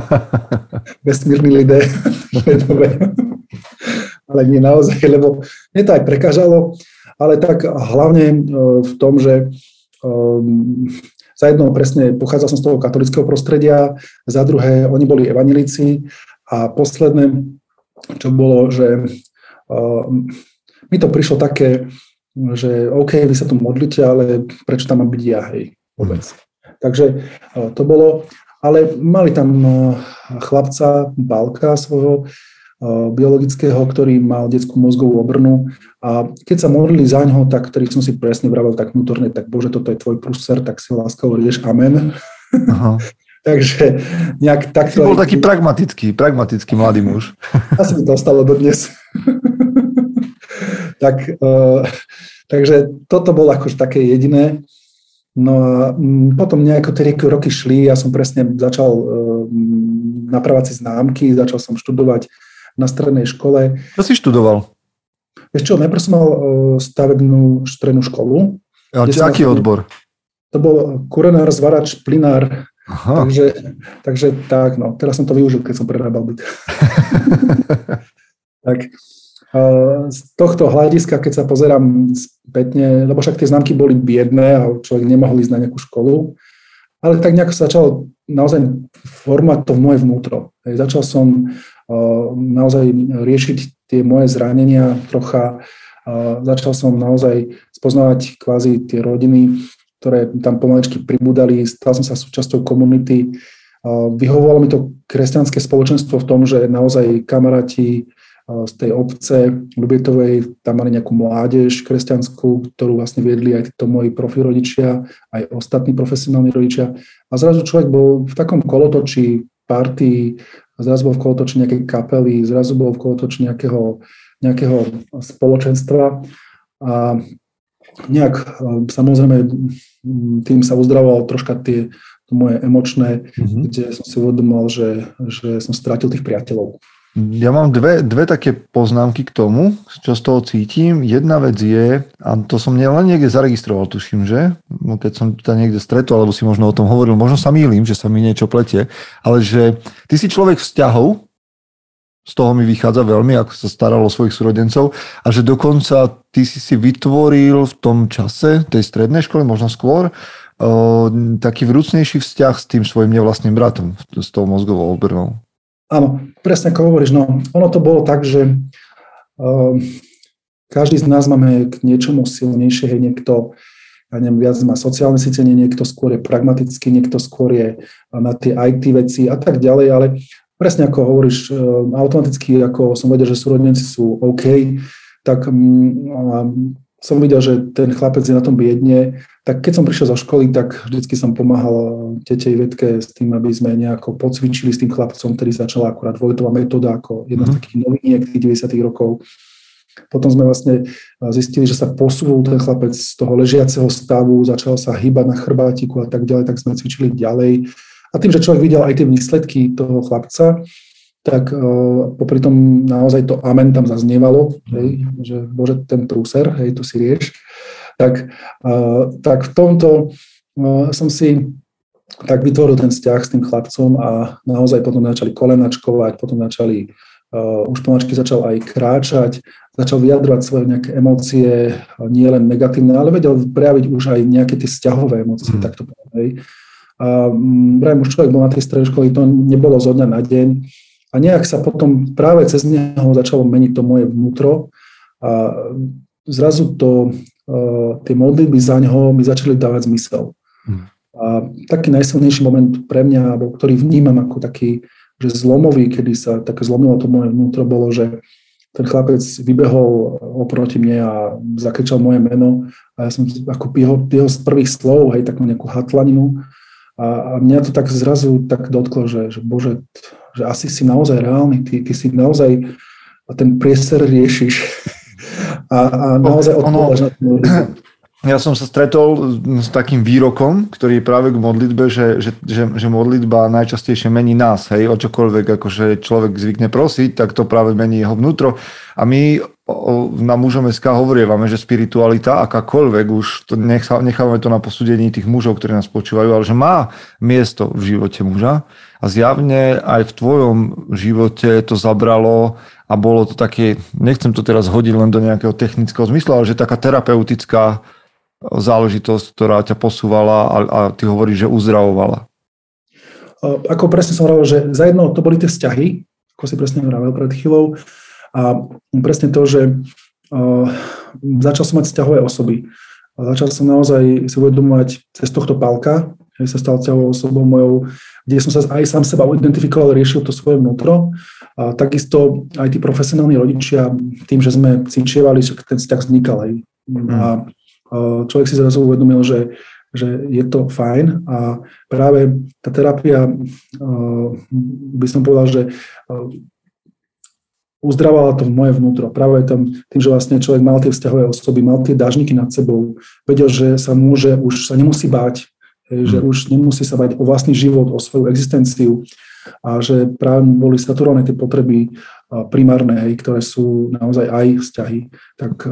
vesmírni lidé. ale nie naozaj, lebo mne to aj prekážalo, ale tak hlavne e, v tom, že um, za jedno presne pochádzal som z toho katolického prostredia, za druhé oni boli evanilíci a posledné, čo bolo, že um, mi to prišlo také, že OK, vy sa tu modlíte, ale prečo tam mám byť ja, hej, vôbec. Takže uh, to bolo, ale mali tam uh, chlapca, Balka svojho, uh, biologického, ktorý mal detskú mozgovú obrnu a keď sa modlili za ňoho, tak ktorý som si presne vravel tak vnútorne, tak Bože, toto je tvoj prúser, tak si láskavo rieš, amen. Aha. Takže nejak Si takto... bol taký pragmatický, pragmatický mladý muž. Asi mi to ostalo dodnes. tak, uh, takže toto bolo akože také jediné. No a mm, potom nejako tie roky- šli, ja som presne začal uh, napravať si známky, začal som študovať na strednej škole. Čo si študoval? Vieš čo, najprv som mal uh, stavebnú strednú školu. A čo, aký odbor? To bol kurenár, zvarač, plinár, Aha. takže, takže tak, no, teraz som to využil, keď som prerábal byt. tak uh, z tohto hľadiska, keď sa pozerám spätne, lebo však tie známky boli biedné a človek nemohol ísť na nejakú školu, ale tak nejako sa začal naozaj formovať to v moje vnútro. Hej, začal som naozaj riešiť tie moje zranenia trocha, začal som naozaj spoznávať kvázi tie rodiny, ktoré tam pomaličky pribudali, stal som sa súčasťou komunity. Vyhovovalo mi to kresťanské spoločenstvo v tom, že naozaj kamaráti z tej obce Ľubietovej, tam mali nejakú mládež kresťanskú, ktorú vlastne viedli aj títo moji profi rodičia, aj ostatní profesionálni rodičia. A zrazu človek bol v takom kolotočí party, zrazu bol v kolotočí nejakej kapely, zrazu bol v kolotočí nejakého, nejakého spoločenstva. A nejak e, samozrejme tým sa uzdravovalo troška tie to moje emočné, Mhm. kde som si uvedomoval, že, že som strátil tých priateľov. Ja mám dve, dve také poznámky k tomu, čo z toho cítim. Jedna vec je, a to som len niekde zaregistroval, tuším, že? No, Keď som ťa niekde stretol, alebo si možno o tom hovoril, možno sa mýlim, že sa mi niečo pletie, ale že ty si človek vzťahov, z toho mi vychádza veľmi, ako sa staral o svojich súrodencov a že dokonca ty si si vytvoril v tom čase tej strednej školy, možno skôr, o, taký vrúcnejší vzťah s tým svojim nevlastným bratom, s tou mozgovou obrnou. Áno, presne ako hovoríš, no ono to bolo tak, že um, každý z nás máme k niečomu silnejšie, hej, niekto, ja neviem, viac má sociálne cítenie, niekto skôr je pragmatický, niekto skôr je na tie IT veci a tak ďalej, ale presne ako hovoríš, automaticky, ako som vedel, že súrodenci sú OK, tak mm, som videl, že ten chlapec je na tom biedne, tak keď som prišiel zo školy, tak vždycky som pomáhal tetej Vetke s tým, aby sme nejako pocvičili s tým chlapcom, ktorý začala akurát Vojtová metóda ako jedna z mhm. takých noviniek tých 90 rokov. Potom sme vlastne zistili, že sa posúval ten chlapec z toho ležiaceho stavu, začal sa hýbať na chrbátiku a tak ďalej, tak sme cvičili ďalej. A tým, že človek videl aj tie výsledky toho chlapca, tak uh, popri tom naozaj to amen tam zaznievalo, hej, že bože, ten prúser, hej, tu si rieš. Tak, uh, tak v tomto uh, som si tak vytvoril ten vzťah s tým chlapcom a naozaj potom začali kolenačkovať, potom začali, uh, už pomačky začal aj kráčať, začal vyjadrovať svoje nejaké emócie, nie len negatívne, ale vedel prejaviť už aj nejaké tie vzťahové emócie, mm. tak to povedal. A um, už človek bol na tej strednej školy, to nebolo zo dňa na deň, a nejak sa potom práve cez neho začalo meniť to moje vnútro a zrazu to, uh, tie modlitby za ňoho mi začali dávať zmysel. Hmm. A taký najsilnejší moment pre mňa, alebo ktorý vnímam ako taký, že zlomový, kedy sa také zlomilo to moje vnútro, bolo, že ten chlapec vybehol oproti mne a zakričal moje meno a ja som ako jeho, jeho z prvých slov, hej, takú nejakú hatlaninu a, a mňa to tak zrazu tak dotklo, že, že bože, že asi si naozaj reálny, ty, ty si naozaj ten priestor riešiš. A, a naozaj odpovedáš na ten ja som sa stretol s takým výrokom, ktorý je práve k modlitbe, že, že, že, že modlitba najčastejšie mení nás, hej, o čokoľvek, akože človek zvykne prosiť, tak to práve mení jeho vnútro. A my na mužom SK hovorievame, že spiritualita, akákoľvek, už to nechávame to na posúdení tých mužov, ktorí nás počúvajú, ale že má miesto v živote muža a zjavne aj v tvojom živote to zabralo a bolo to také, nechcem to teraz hodiť len do nejakého technického zmyslu, ale že taká terapeutická záležitosť, ktorá ťa posúvala a, a ty hovoríš, že uzdravovala? Ako presne som hovoril, že za jedno to boli tie vzťahy, ako si presne hovoril pred chvíľou, a presne to, že uh, začal som mať vzťahové osoby. A začal som naozaj si uvedomovať cez tohto pálka, že sa stal vzťahovou osobou mojou, kde som sa aj sám seba identifikoval, riešil to svoje vnútro. A takisto aj tí profesionálni rodičia, tým, že sme cvičievali, že ten vzťah vznikal aj. A človek si zrazu uvedomil, že, že je to fajn a práve tá terapia, by som povedal, že uzdravala to moje vnútro. Práve tam, tým, že vlastne človek mal tie vzťahové osoby, mal tie dážniky nad sebou, vedel, že sa môže, už sa nemusí báť, že mm. už nemusí sa báť o vlastný život, o svoju existenciu a že práve boli saturované tie potreby primárne, ktoré sú naozaj aj vzťahy, tak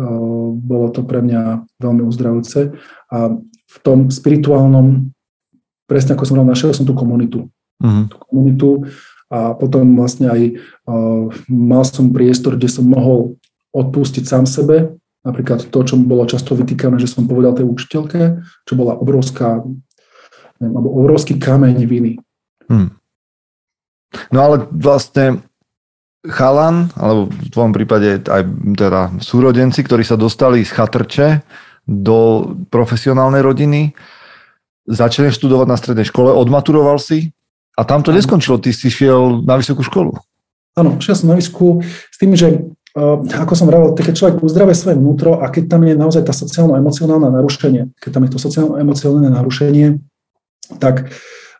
bolo to pre mňa veľmi uzdravujúce. A v tom spirituálnom, presne ako som hovoril, našiel som tú komunitu. Uh-huh. Tú komunitu a potom vlastne aj mal som priestor, kde som mohol odpustiť sám sebe, napríklad to, čo bolo často vytýkané, že som povedal tej učiteľke, čo bola obrovská, neviem, alebo obrovský kameň viny. Hmm. No ale vlastne chalan, alebo v tvojom prípade aj teda súrodenci, ktorí sa dostali z chatrče do profesionálnej rodiny, začali študovať na strednej škole, odmaturoval si a tam to neskončilo, ty si šiel na vysokú školu. Áno, šiel som na vysokú s tým, že uh, ako som vravel, keď človek uzdravuje svoje vnútro a keď tam je naozaj tá sociálno-emocionálne narušenie, keď tam je to sociálno-emocionálne narušenie, tak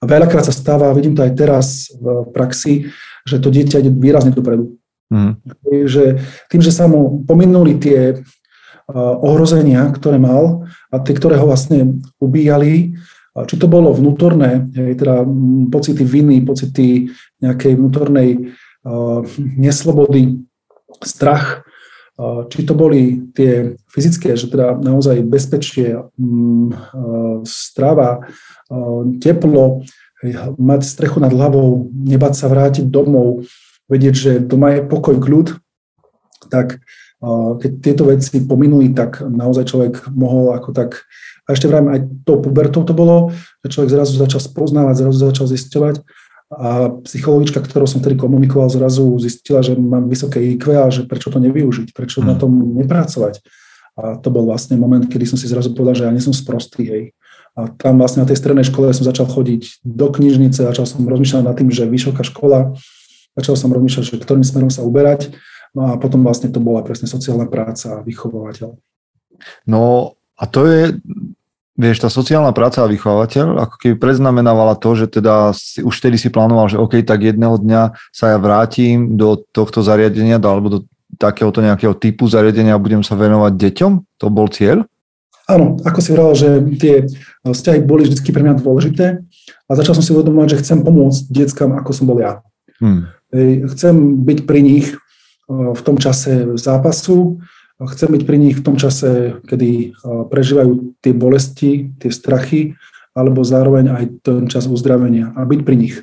veľakrát sa stáva, vidím to aj teraz v praxi, že to dieťa ide výrazne dopredu. Mm. Že tým, že sa mu pominuli tie ohrozenia, ktoré mal a tie, ktoré ho vlastne ubíjali, či to bolo vnútorné, teda pocity viny, pocity nejakej vnútornej uh, neslobody, strach, uh, či to boli tie fyzické, že teda naozaj bezpečie, um, uh, strava, teplo, mať strechu nad hlavou, nebať sa vrátiť domov, vedieť, že doma je pokoj, kľud, tak keď tieto veci pominuli, tak naozaj človek mohol ako tak, a ešte vrajme aj tou pubertou to bolo, že človek zrazu začal spoznávať, zrazu začal zisťovať a psychologička, ktorou som tedy komunikoval, zrazu zistila, že mám vysoké IQ a že prečo to nevyužiť, prečo na hmm. tom nepracovať. A to bol vlastne moment, kedy som si zrazu povedal, že ja nie som sprostý, hej. A tam vlastne na tej strednej škole som začal chodiť do knižnice, začal som rozmýšľať nad tým, že vysoká škola, začal som rozmýšľať, že ktorým smerom sa uberať. No a potom vlastne to bola presne sociálna práca a vychovateľ. No a to je, vieš, tá sociálna práca a vychovateľ ako keby predznamenávala to, že teda si, už vtedy si plánoval, že OK, tak jedného dňa sa ja vrátim do tohto zariadenia alebo do takéhoto nejakého typu zariadenia a budem sa venovať deťom? To bol cieľ? Áno, ako si hovoril, že tie vzťahy boli vždy pre mňa dôležité a začal som si uvedomovať, že chcem pomôcť deckám, ako som bol ja. Hmm. Chcem byť pri nich v tom čase zápasu, chcem byť pri nich v tom čase, kedy prežívajú tie bolesti, tie strachy, alebo zároveň aj ten čas uzdravenia a byť pri nich.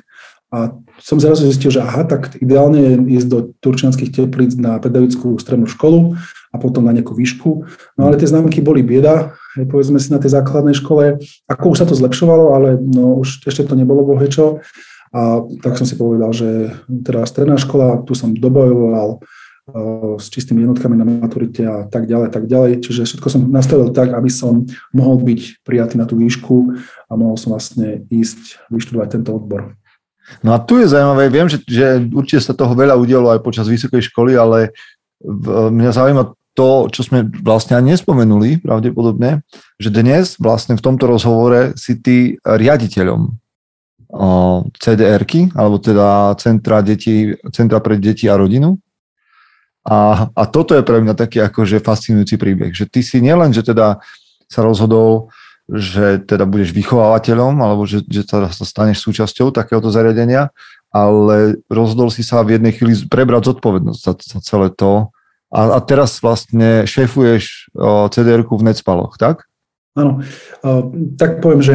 A som zrazu zistil, že aha, tak ideálne je ísť do turčianských teplíc na pedagogickú strednú školu a potom na nejakú výšku. No ale tie známky boli bieda, povedzme si na tej základnej škole. Ako už sa to zlepšovalo, ale no, už ešte to nebolo bohečo. A tak som si povedal, že teda stredná škola, tu som dobojoval uh, s čistými jednotkami na maturite a tak ďalej, tak ďalej. Čiže všetko som nastavil tak, aby som mohol byť prijatý na tú výšku a mohol som vlastne ísť vyštudovať tento odbor. No a tu je zaujímavé, viem, že, že určite sa toho veľa udialo aj počas vysokej školy, ale mňa zaujíma to, čo sme vlastne ani nespomenuli pravdepodobne, že dnes vlastne v tomto rozhovore si ty riaditeľom CDR-ky, alebo teda Centra, deti, Centra pre deti a rodinu. A, a toto je pre mňa taký akože fascinujúci príbeh, že ty si nielen, že teda sa rozhodol že teda budeš vychovávateľom alebo že, že teda sa staneš súčasťou takéhoto zariadenia, ale rozhodol si sa v jednej chvíli prebrať zodpovednosť za, za celé to. A, a teraz vlastne šéfuješ CDR-ku v Necpaloch, tak? Áno, tak poviem, že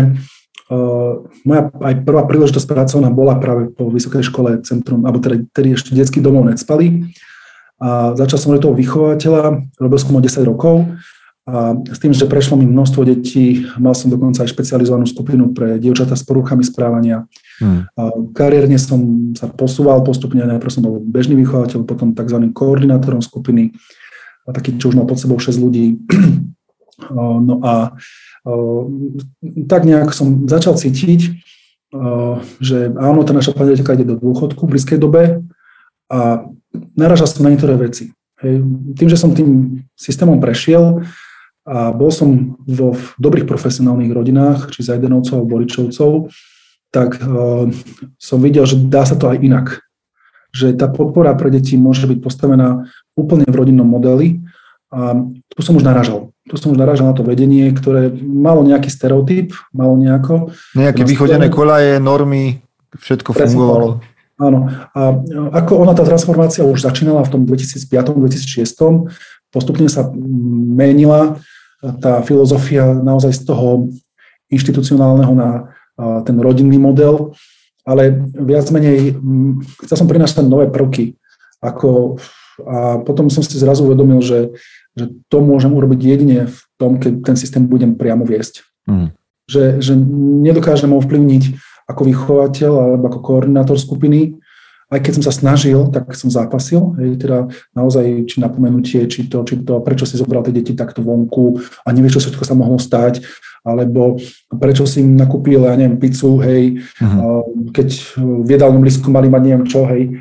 moja aj prvá príležitosť pracovná bola práve po Vysokej škole Centrum, alebo teda, tedy ešte detský domov Necpali. A začal som do toho vychovateľa, robil som ho 10 rokov a s tým, že prešlo mi množstvo detí, mal som dokonca aj špecializovanú skupinu pre dievčatá s poruchami správania. Hmm. A kariérne som sa posúval postupne, najprv som bol bežný vychovateľ, potom tzv. koordinátorom skupiny, a taký, čo už mal pod sebou 6 ľudí. No a tak nejak som začal cítiť, že áno, tá naša paneľka ide do dôchodku v blízkej dobe a naražal som na niektoré veci. Hej. Tým, že som tým systémom prešiel, a bol som vo dobrých profesionálnych rodinách, či Zajdenovcov alebo Boričovcov, tak uh, som videl, že dá sa to aj inak. Že tá podpora pre deti môže byť postavená úplne v rodinnom modeli. A tu som už naražal. Tu som už naražal na to vedenie, ktoré malo nejaký stereotyp, malo nejako... Nejaké vychodené kolaje, normy, všetko fungovalo. Áno. A ako ona, tá transformácia už začínala v tom 2005-2006, postupne sa menila tá filozofia naozaj z toho inštitucionálneho na ten rodinný model, ale viac menej chcel som prinášať nové prvky. Ako, a potom som si zrazu uvedomil, že, že to môžem urobiť jedine v tom, keď ten systém budem priamo viesť. Mm. Že, že nedokážem ovplyvniť ako vychovateľ alebo ako koordinátor skupiny, aj keď som sa snažil, tak som zápasil, hej, teda naozaj, či napomenutie, či to, či to, prečo si zobral tie deti takto vonku a nevieš, čo všetko sa mohlo stať, alebo prečo si im nakúpil, ja neviem, pizzu, hej, uh-huh. keď v jedálnom listku mali mať neviem čo, hej,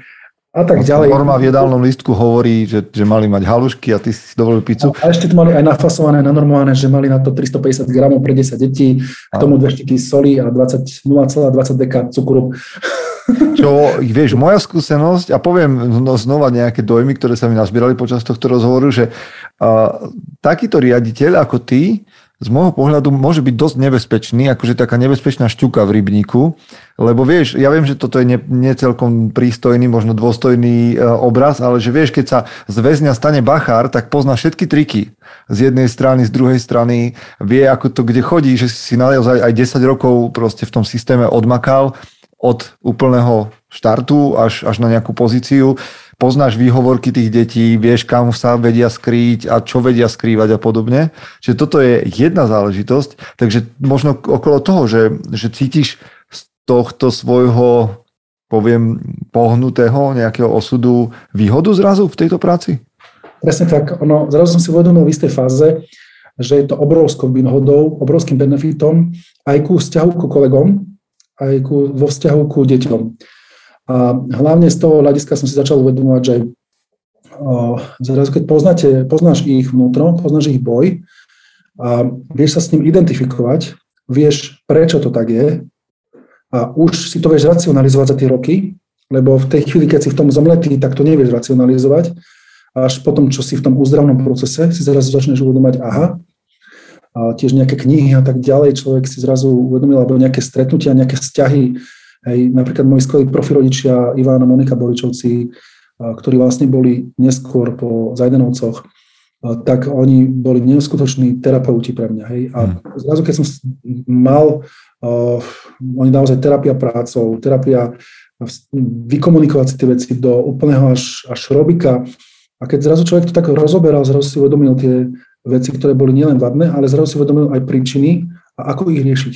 a tak a ďalej. Norma v jedálnom listku hovorí, že, že mali mať halušky a ty si dovolil pizzu. A ešte to mali aj nafasované, nanormované, že mali na to 350 gramov pre 10 detí, k tomu dve štiky soli a 20, 0,20 deka cukru. Čo, vieš, moja skúsenosť, a poviem no, znova nejaké dojmy, ktoré sa mi nazbierali počas tohto rozhovoru, že uh, takýto riaditeľ ako ty, z môjho pohľadu môže byť dosť nebezpečný, akože taká nebezpečná šťuka v rybníku, lebo vieš, ja viem, že toto je necelkom ne prístojný, možno dôstojný e, obraz, ale že vieš, keď sa z väzňa stane bachár, tak pozná všetky triky. Z jednej strany, z druhej strany, vie, ako to kde chodí, že si naozaj aj 10 rokov proste v tom systéme odmakal od úplného štartu až, až na nejakú pozíciu poznáš výhovorky tých detí, vieš, kam sa vedia skrýť a čo vedia skrývať a podobne. Čiže toto je jedna záležitosť. Takže možno okolo toho, že, že cítiš z tohto svojho, poviem, pohnutého nejakého osudu výhodu zrazu v tejto práci? presne tak. Ono, zrazu som si uvedomil v istej fáze, že je to obrovskou výhodou, obrovským benefitom aj ku vzťahu ku kolegom, aj ku, vo vzťahu ku deťom. A hlavne z toho hľadiska som si začal uvedomovať, že o, zrazu keď poznáte, poznáš ich vnútro, poznáš ich boj a vieš sa s ním identifikovať, vieš, prečo to tak je a už si to vieš racionalizovať za tie roky, lebo v tej chvíli, keď si v tom zomletý, tak to nevieš racionalizovať. Až potom, čo si v tom uzdravnom procese, si zrazu začneš uvedomať, aha, a tiež nejaké knihy a tak ďalej, človek si zrazu uvedomil, alebo nejaké stretnutia, nejaké vzťahy, hej, napríklad moji skvelí profi rodičia Iván a Monika Boličovci, ktorí vlastne boli neskôr po Zajdenovcoch, tak oni boli neskutoční terapeuti pre mňa. Hej. A hmm. zrazu, keď som mal, uh, oni naozaj terapia prácou, terapia vykomunikovať si tie veci do úplného až, až robika. A keď zrazu človek to tak rozoberal, zrazu si uvedomil tie veci, ktoré boli nielen vadné, ale zrazu si uvedomil aj príčiny a ako ich riešiť.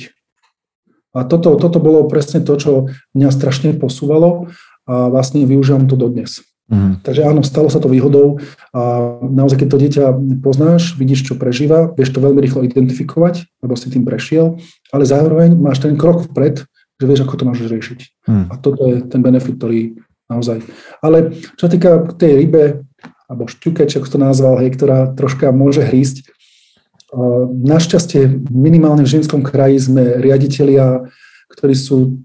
A toto, toto bolo presne to, čo mňa strašne posúvalo a vlastne využívam to dodnes. Mm. Takže áno, stalo sa to výhodou a naozaj, keď to dieťa poznáš, vidíš, čo prežíva, vieš to veľmi rýchlo identifikovať, lebo si tým prešiel, ale zároveň máš ten krok vpred, že vieš, ako to máš riešiť. Mm. A toto je ten benefit, ktorý naozaj. Ale čo týka tej rybe, alebo šťukeč, ako to nazval, hej, ktorá troška môže hrísť. Našťastie minimálne v ženskom kraji sme riaditeľia, ktorí sú,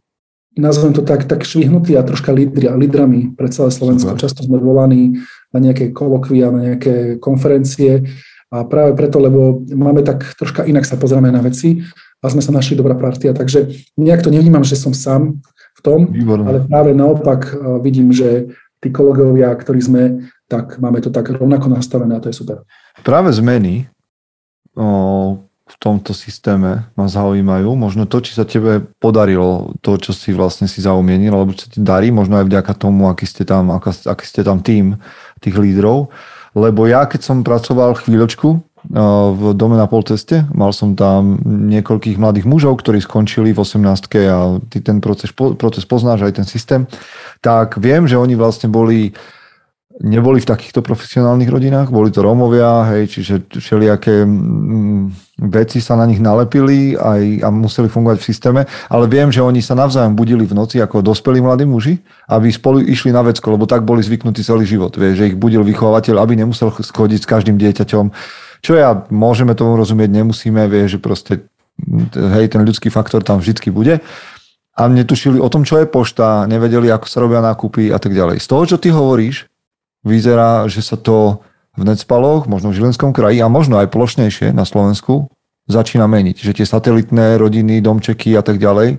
nazvem to tak, tak švihnutí a troška lídri, lídrami pre celé Slovensko. Často sme volaní na nejaké kolokvia, na nejaké konferencie a práve preto, lebo máme tak troška inak sa pozrieme na veci a sme sa našli dobrá partia. Takže nejak to nevnímam, že som sám v tom, Výborné. ale práve naopak vidím, že tí kolegovia, ktorí sme tak máme to tak rovnako nastavené a to je super. Práve zmeny o, v tomto systéme ma zaujímajú. Možno to, či sa tebe podarilo to, čo si vlastne si zaumienil, alebo čo ti darí, možno aj vďaka tomu, aký ste tam, aký, ste tam tým tých lídrov. Lebo ja, keď som pracoval chvíľočku v dome na polceste. Mal som tam niekoľkých mladých mužov, ktorí skončili v 18 a ty ten proces, proces poznáš, aj ten systém. Tak viem, že oni vlastne boli neboli v takýchto profesionálnych rodinách, boli to Rómovia, hej, čiže všelijaké mm, veci sa na nich nalepili aj, a museli fungovať v systéme, ale viem, že oni sa navzájom budili v noci ako dospelí mladí muži, aby spolu išli na vecko, lebo tak boli zvyknutí celý život, vie, že ich budil vychovateľ, aby nemusel schodiť s každým dieťaťom, čo ja, môžeme tomu rozumieť, nemusíme, vie, že proste hej, ten ľudský faktor tam vždycky bude a netušili o tom, čo je pošta, nevedeli, ako sa robia nákupy a tak ďalej. Z toho, čo ty hovoríš, vyzerá, že sa to v Necpaloch, možno v Žilinskom kraji a možno aj plošnejšie na Slovensku začína meniť. Že tie satelitné rodiny, domčeky a tak ďalej.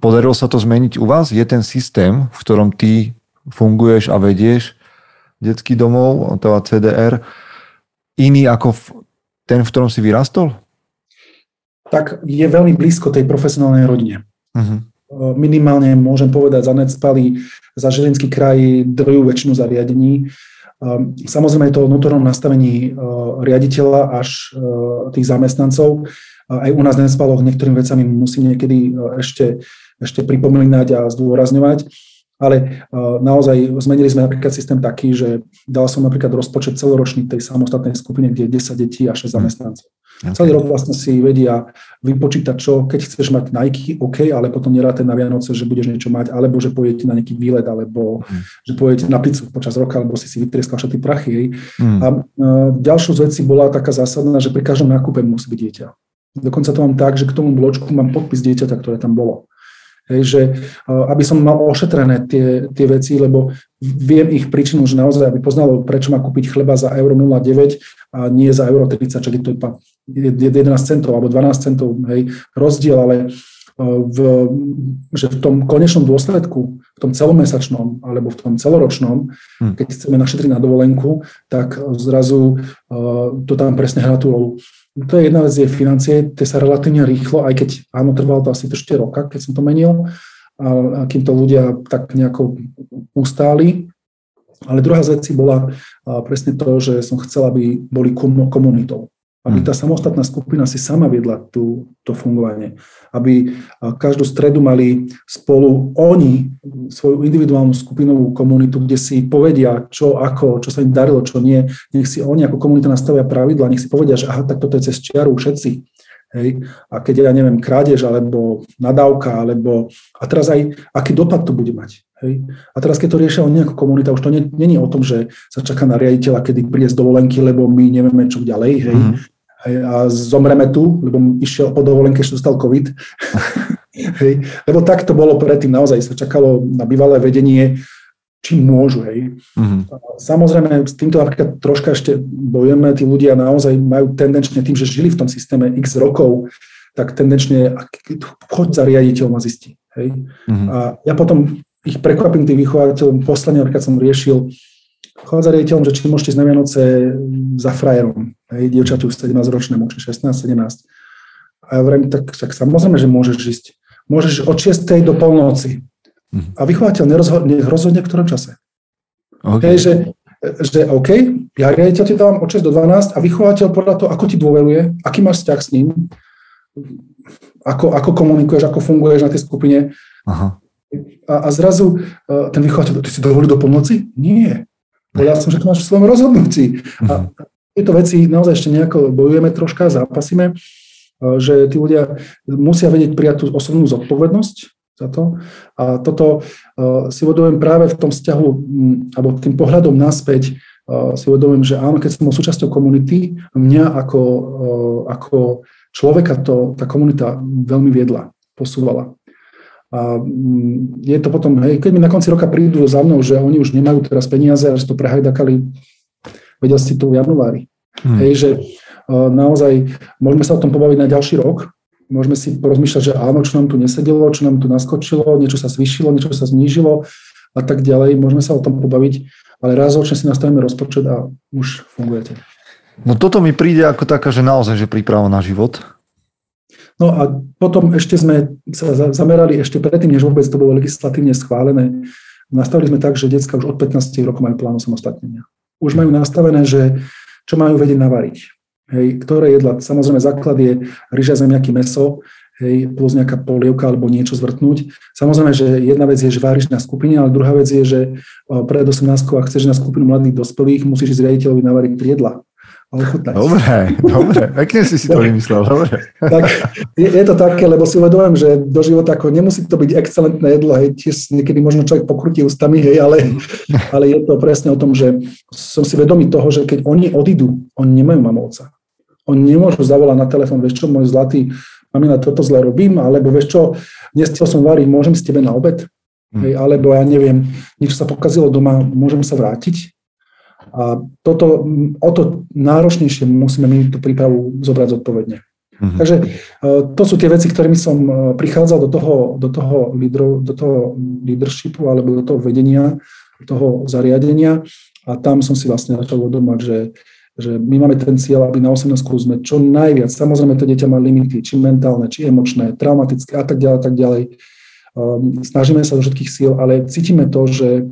Podarilo sa to zmeniť u vás? Je ten systém, v ktorom ty funguješ a vedieš detský domov, to CDR, iný ako v, ten, v ktorom si vyrastol? Tak je veľmi blízko tej profesionálnej rodine. Uh-huh minimálne môžem povedať za Necpali, za Žilinský kraj druhú väčšinu zariadení. Samozrejme je to o vnútornom nastavení riaditeľa až tých zamestnancov. Aj u nás v Necpaloch niektorým vecami musím niekedy ešte, ešte pripomínať a zdôrazňovať. Ale naozaj zmenili sme napríklad systém taký, že dal som napríklad rozpočet celoročný tej samostatnej skupine, kde je 10 detí a 6 hm. zamestnancov. Okay. Celý rok vlastne si vedia vypočítať, čo, keď chceš mať Nike, OK, ale potom neráte na Vianoce, že budeš niečo mať, alebo že pôjdete na nejaký výlet, alebo mm. že pôjdete na pizzu počas roka, alebo si si vytrieskal všetky prachy. Mm. A uh, ďalšou z vecí bola taká zásadná, že pri každom nákupe musí byť dieťa. Dokonca to mám tak, že k tomu bločku mám podpis dieťaťa, ktoré tam bolo. Hej, že aby som mal ošetrené tie, tie veci, lebo viem ich príčinu, že naozaj, aby poznalo, prečo má kúpiť chleba za euro 0,9 a nie za euro 30, čo je to 11 centov alebo 12 centov, hej, rozdiel, ale v, že v tom konečnom dôsledku, v tom celomesačnom alebo v tom celoročnom, hmm. keď chceme našetriť na dovolenku, tak zrazu uh, to tam presne hrá tú rolu. To je jedna vec, je financie, tie sa relatívne rýchlo, aj keď áno, trvalo to asi to 4 roka, keď som to menil, a, a kým to ľudia tak nejako ustáli. Ale druhá z bola presne to, že som chcel, aby boli komunitou. Aby Mhm. tá samostatná skupina si sama viedla tú, to fungovanie. Aby každú stredu mali spolu oni svoju individuálnu skupinovú komunitu, kde si povedia, čo, ako, čo sa im darilo, čo nie. Nech si oni ako komunita nastavia pravidla, nech si povedia, že aha, tak toto je cez čiaru všetci. Hej. A keď ja neviem, krádež, alebo nadávka, alebo... A teraz aj, aký dopad to bude mať. Hej. A teraz, keď to riešia oni ako komunita, už to není o tom, že sa čaká na riaditeľa, kedy príde z dovolenky, lebo my nevieme, čo ďalej. Hej. Mhm. Hej, a zomreme tu, lebo išiel po dovolenke, ešte dostal COVID. hej. Lebo tak to bolo predtým, naozaj sa čakalo na bývalé vedenie, či môžu. Hej. Mhm. Samozrejme, s týmto napríklad troška ešte bojujeme, tí ľudia naozaj majú tendenčne tým, že žili v tom systéme x rokov, tak tendenčne choď za riaditeľom a zisti. Hej. Mhm. A ja potom ich prekvapím tých vychovateľov. Posledne napríklad som riešil chod za riaditeľom, že či môžete ísť na Vianoce za frajerom. Hej, dievčaťu 17 ročnému, či 16, 17. A ja hovorím, tak, tak samozrejme, že môžeš ísť. Môžeš od 6. do polnoci. Mhm. A vychovateľ nerozhodne, rozhodne v ktorom čase. OK. Hej, že, že OK, ja riaditeľ ti dávam od 6 do 12 a vychovateľ podľa toho, ako ti dôveruje, aký máš vzťah s ním, ako, ako komunikuješ, ako funguješ na tej skupine. Aha. A, a zrazu uh, ten vychovateľ, ty si dovolil do pomoci? Nie. Povedal som, že to máš v svojom rozhodnutí. A tieto veci naozaj ešte nejako bojujeme troška, zápasíme, uh, že tí ľudia musia vedieť prijať tú osobnú zodpovednosť za to. A toto uh, si uvedomujem práve v tom vzťahu, alebo tým pohľadom naspäť, uh, si uvedomujem, že áno, keď som bol súčasťou komunity, mňa ako, ako človeka to, tá komunita veľmi viedla, posúvala. A je to potom, hej, keď mi na konci roka prídu za mnou, že oni už nemajú teraz peniaze a že to prehajdakali, vedel si to v januári. Mhm. Hej, že uh, naozaj môžeme sa o tom pobaviť na ďalší rok, môžeme si porozmýšľať, že áno, čo nám tu nesedelo, čo nám tu naskočilo, niečo sa zvýšilo, niečo sa znížilo a tak ďalej, môžeme sa o tom pobaviť, ale raz ročne si nastavíme rozpočet a už fungujete. No toto mi príde ako taká, že naozaj, že príprava na život. No a potom ešte sme sa za- zamerali ešte predtým, než vôbec to bolo legislatívne schválené. Nastavili sme tak, že detská už od 15 rokov majú plán samostatnenia. Už majú nastavené, že čo majú vedieť navariť. Hej, ktoré jedla, samozrejme základ je ryža, zemiaky, meso, hej, plus nejaká polievka alebo niečo zvrtnúť. Samozrejme, že jedna vec je, že váriš na skupine, ale druhá vec je, že o, pred 18 ak chceš na skupinu mladých dospelých, musíš ísť riaditeľovi navariť triedla a ochutnať. Dobre, dobre. Pekne si si to vymyslel, dobre. tak je, je to také, lebo si uvedomujem, že do života ako nemusí to byť excelentné jedlo, hej, tiež niekedy možno človek pokrutí ústami, hej, ale, ale je to presne o tom, že som si vedomý toho, že keď oni odídu, oni nemajú mamovca. Oni nemôžu zavolať na telefón, vieš čo, môj zlatý, mamina, toto zle robím, alebo vieš čo, nestiel som variť, môžem s tebe na obed? Hej, alebo ja neviem, niečo sa pokazilo doma, môžem sa vrátiť? A toto, o to náročnejšie musíme my tú prípravu zobrať zodpovedne. Mhm. Takže e, to sú tie veci, ktorými som e, prichádzal do toho, do toho, lídro, do toho leadershipu alebo do toho vedenia, do toho zariadenia a tam som si vlastne začal uvedomať, že, že my máme ten cieľ, aby na 18 sme čo najviac, samozrejme to dieťa má limity, či mentálne, či emočné, traumatické a tak ďalej, a tak ďalej. Um, snažíme sa do všetkých síl, ale cítime to, že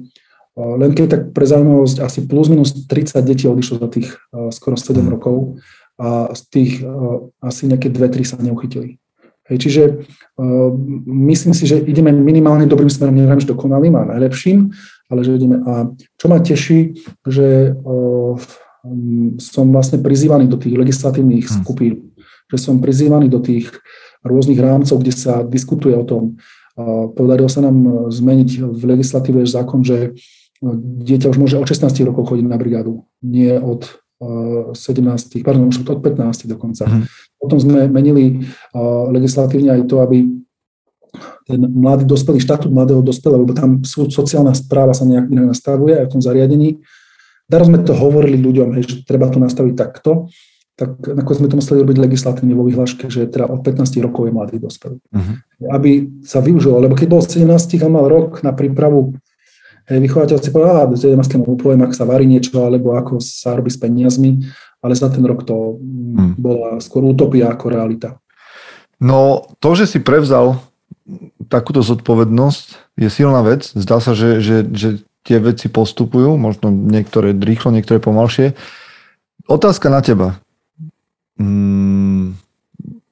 len keď tak pre zaujímavosť asi plus minus 30 detí odišlo za tých uh, skoro 7 rokov a z tých uh, asi nejaké 2-3 sa neuchytili. Hej, čiže uh, myslím si, že ideme minimálne dobrým smerom, neviem, že dokonalým a najlepším, ale že ideme. A čo ma teší, že uh, som vlastne prizývaný do tých legislatívnych Hm. skupín, že som prizývaný do tých rôznych rámcov, kde sa diskutuje o tom. Uh, podarilo sa nám zmeniť v legislatíve zákon, že dieťa už môže od 16 rokov chodiť na brigádu, nie od uh, 17, pardon, už od 15 dokonca. Mhm. Potom sme menili uh, legislatívne aj to, aby ten mladý dospelý, štatút mladého dospelého, lebo tam sú, sociálna správa sa nejak inak nastavuje aj v tom zariadení. Darmo sme to hovorili ľuďom, hej, že treba to nastaviť takto, tak nakoniec sme to museli robiť legislatívne vo vyhláške, že teda od 15 rokov je mladý dospelý. Mhm. Aby sa využilo, lebo keď bol 17 a mal rok na prípravu, vychovateľ si povedal, a 17 mu poviem, ak sa varí niečo, alebo ako sa robí s peniazmi, ale za ten rok to mm. bola skôr utopia ako realita. No to, že si prevzal takúto zodpovednosť, je silná vec. Zdá sa, že, že, že tie veci postupujú, možno niektoré rýchlo, niektoré pomalšie. Otázka na teba. mm,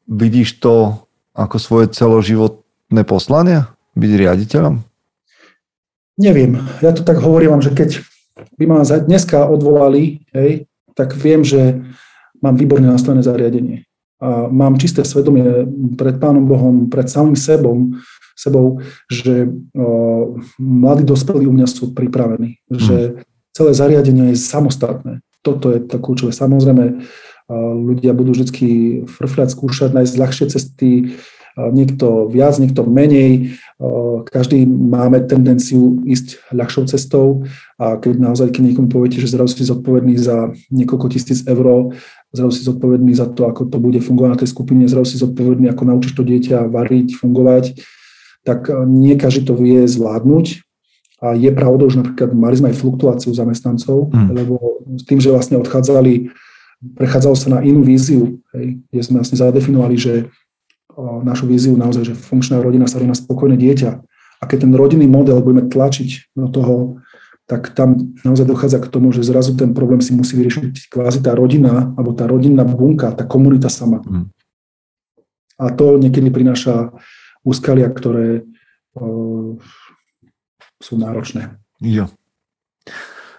vidíš to ako svoje celoživotné poslanie? Byť riaditeľom? Neviem. Ja to tak hovorím vám, že keď by ma dneska odvolali, hej, tak viem, že mám výborne nastavené zariadenie. A mám čisté svedomie pred Pánom Bohom, pred samým sebom, sebou, že o, mladí dospelí u mňa sú pripravení, mm. že celé zariadenie je samostatné. Toto je to kľúčové. Samozrejme, ľudia budú vždy frfľať, skúšať, nájsť ľahšie cesty, niekto viac, niekto menej. Každý máme tendenciu ísť ľahšou cestou a keď naozaj, keď niekomu poviete, že zrazu si zodpovedný za niekoľko tisíc eur, zrazu si zodpovedný za to, ako to bude fungovať na tej skupine, zrazu si zodpovedný, ako naučíš to dieťa variť, fungovať, tak nie každý to vie zvládnuť. A je pravdou, že napríklad mali sme aj fluktuáciu zamestnancov, mm. lebo s tým, že vlastne odchádzali, prechádzalo sa na inú víziu, hej, kde sme vlastne zadefinovali, že našu víziu naozaj, že funkčná rodina sa rovná spokojné dieťa. A keď ten rodinný model budeme tlačiť do toho, tak tam naozaj dochádza k tomu, že zrazu ten problém si musí vyriešiť kvázi tá rodina, alebo tá rodinná bunka, tá komunita sama. Mm. A to niekedy prináša úskalia, ktoré uh, sú náročné. Jo.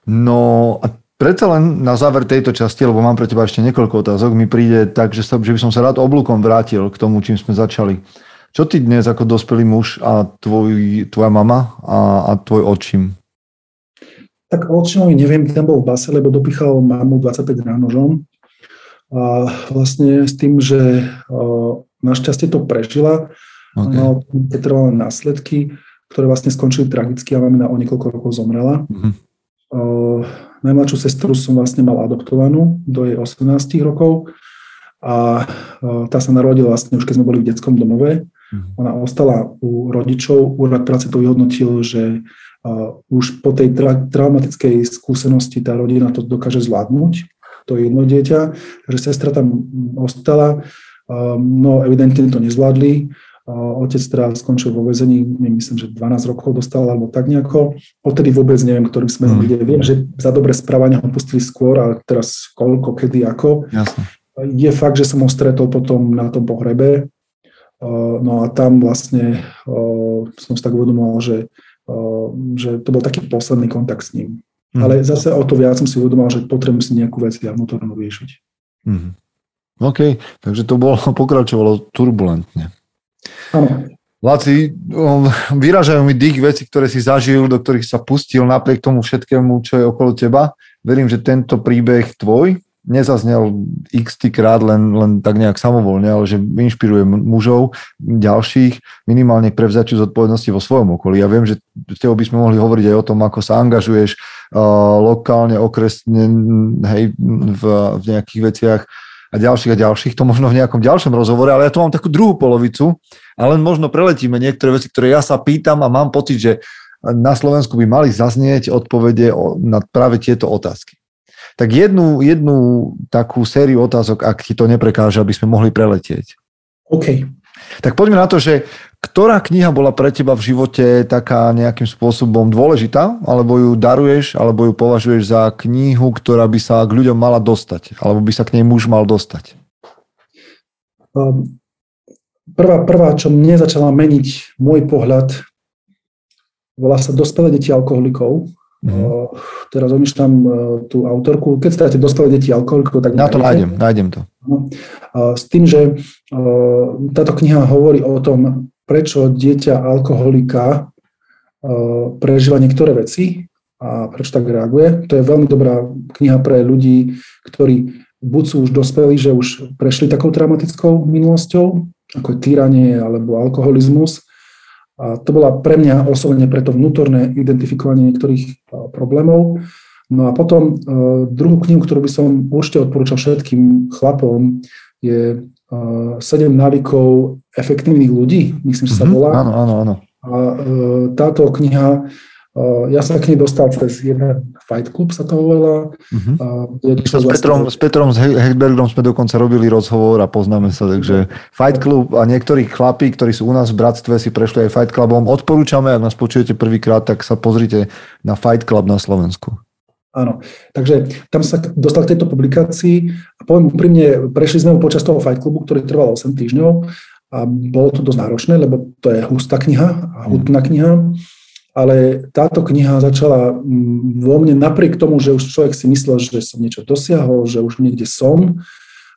No a Predsa len na záver tejto časti, lebo mám pre teba ešte niekoľko otázok, mi príde tak, že, sa, že by som sa rád oblúkom vrátil k tomu, čím sme začali. Čo ty dnes ako dospelý muž a tvoj, tvoja mama a, a tvoj otčím? Tak otčinovi neviem, ten bol v base, lebo dopichal mamu 25 ránožom. A vlastne s tým, že našťastie to prežila, okay. no, trvalé následky, ktoré vlastne skončili tragicky a mamina o niekoľko rokov zomrela. Mm-hmm. Najmladšiu sestru som vlastne mal adoptovanú do jej 18 rokov a tá sa narodila vlastne už keď sme boli v detskom domove. Mhm. Ona ostala u rodičov, úrad práce to vyhodnotil, že už po tej tra- traumatickej skúsenosti tá rodina to dokáže zvládnuť, to jedno dieťa, takže sestra tam ostala, no evidentne to nezvládli, Otec teda skončil vo väzení, myslím, že 12 rokov dostal, alebo tak nejako. Odtedy vôbec neviem, ktorým smerom mm. ide. Viem, že za dobré správanie ho pustili skôr, ale teraz koľko, kedy, ako. Jasne. Je fakt, že som ho stretol potom na tom pohrebe. No a tam vlastne som si tak uvedomoval, že, že to bol taký posledný kontakt s ním. Mm. Ale zase o to viac som si uvedomoval, že potrebujem si nejakú vec ja vnútornú riešiť. Mm. OK, takže to bolo, pokračovalo turbulentne. Áno. Laci, vyražajú mi dých veci, ktoré si zažil, do ktorých sa pustil napriek tomu všetkému, čo je okolo teba. Verím, že tento príbeh tvoj nezaznel x krát len, len tak nejak samovolne, ale že inšpiruje mužov ďalších minimálne k prevzaťu zodpovednosti vo svojom okolí. Ja viem, že s by sme mohli hovoriť aj o tom, ako sa angažuješ uh, lokálne, okresne, hej, v, v nejakých veciach a ďalších a ďalších, to možno v nejakom ďalšom rozhovore, ale ja tu mám takú druhú polovicu a len možno preletíme niektoré veci, ktoré ja sa pýtam a mám pocit, že na Slovensku by mali zaznieť odpovede na práve tieto otázky. Tak jednu, jednu takú sériu otázok, ak ti to neprekáže, aby sme mohli preletieť. OK. Tak poďme na to, že ktorá kniha bola pre teba v živote taká nejakým spôsobom dôležitá, alebo ju daruješ, alebo ju považuješ za knihu, ktorá by sa k ľuďom mala dostať, alebo by sa k nej muž mal dostať? Um, prvá, prvá, čo mne začala meniť môj pohľad, volá sa Dospelé deti alkoholikov. Mm-hmm. Uh, teraz omýšľam uh, tú autorku. Keď státe Dospelé deti alkoholikov, tak... Ja to nájdem, nájdem to. Uh, s tým, že táto kniha hovorí o tom, prečo dieťa alkoholika e, prežíva niektoré veci a prečo tak reaguje. To je veľmi dobrá kniha pre ľudí, ktorí buď sú už dospelí, že už prešli takou traumatickou minulosťou, ako je týranie alebo alkoholizmus. A to bola pre mňa osobne preto vnútorné identifikovanie niektorých e, problémov. No a potom e, druhú knihu, ktorú by som určite odporúčal všetkým chlapom, je sedem návykov efektívnych ľudí, myslím, že sa mhm. volá. Áno, áno, áno. A e, táto kniha, e, ja sa k nej dostal cez jeden Fight Club, sa to volá. Uh-huh. s, Petrom, s Petrom s Hedbergom sme dokonca robili rozhovor a poznáme sa, takže Fight Club a niektorí chlapí, ktorí sú u nás v bratstve, si prešli aj Fight Clubom. Odporúčame, ak nás počujete prvýkrát, tak sa pozrite na Fight Club na Slovensku. Áno, takže tam sa dostal k tejto publikácii a poviem úprimne, prešli sme počas toho Fight Clubu, ktorý trval 8 týždňov a bolo to dosť náročné, lebo to je hustá kniha a hutná kniha, ale táto kniha začala mm, vo mne napriek tomu, že už človek si myslel, že som niečo dosiahol, že už niekde som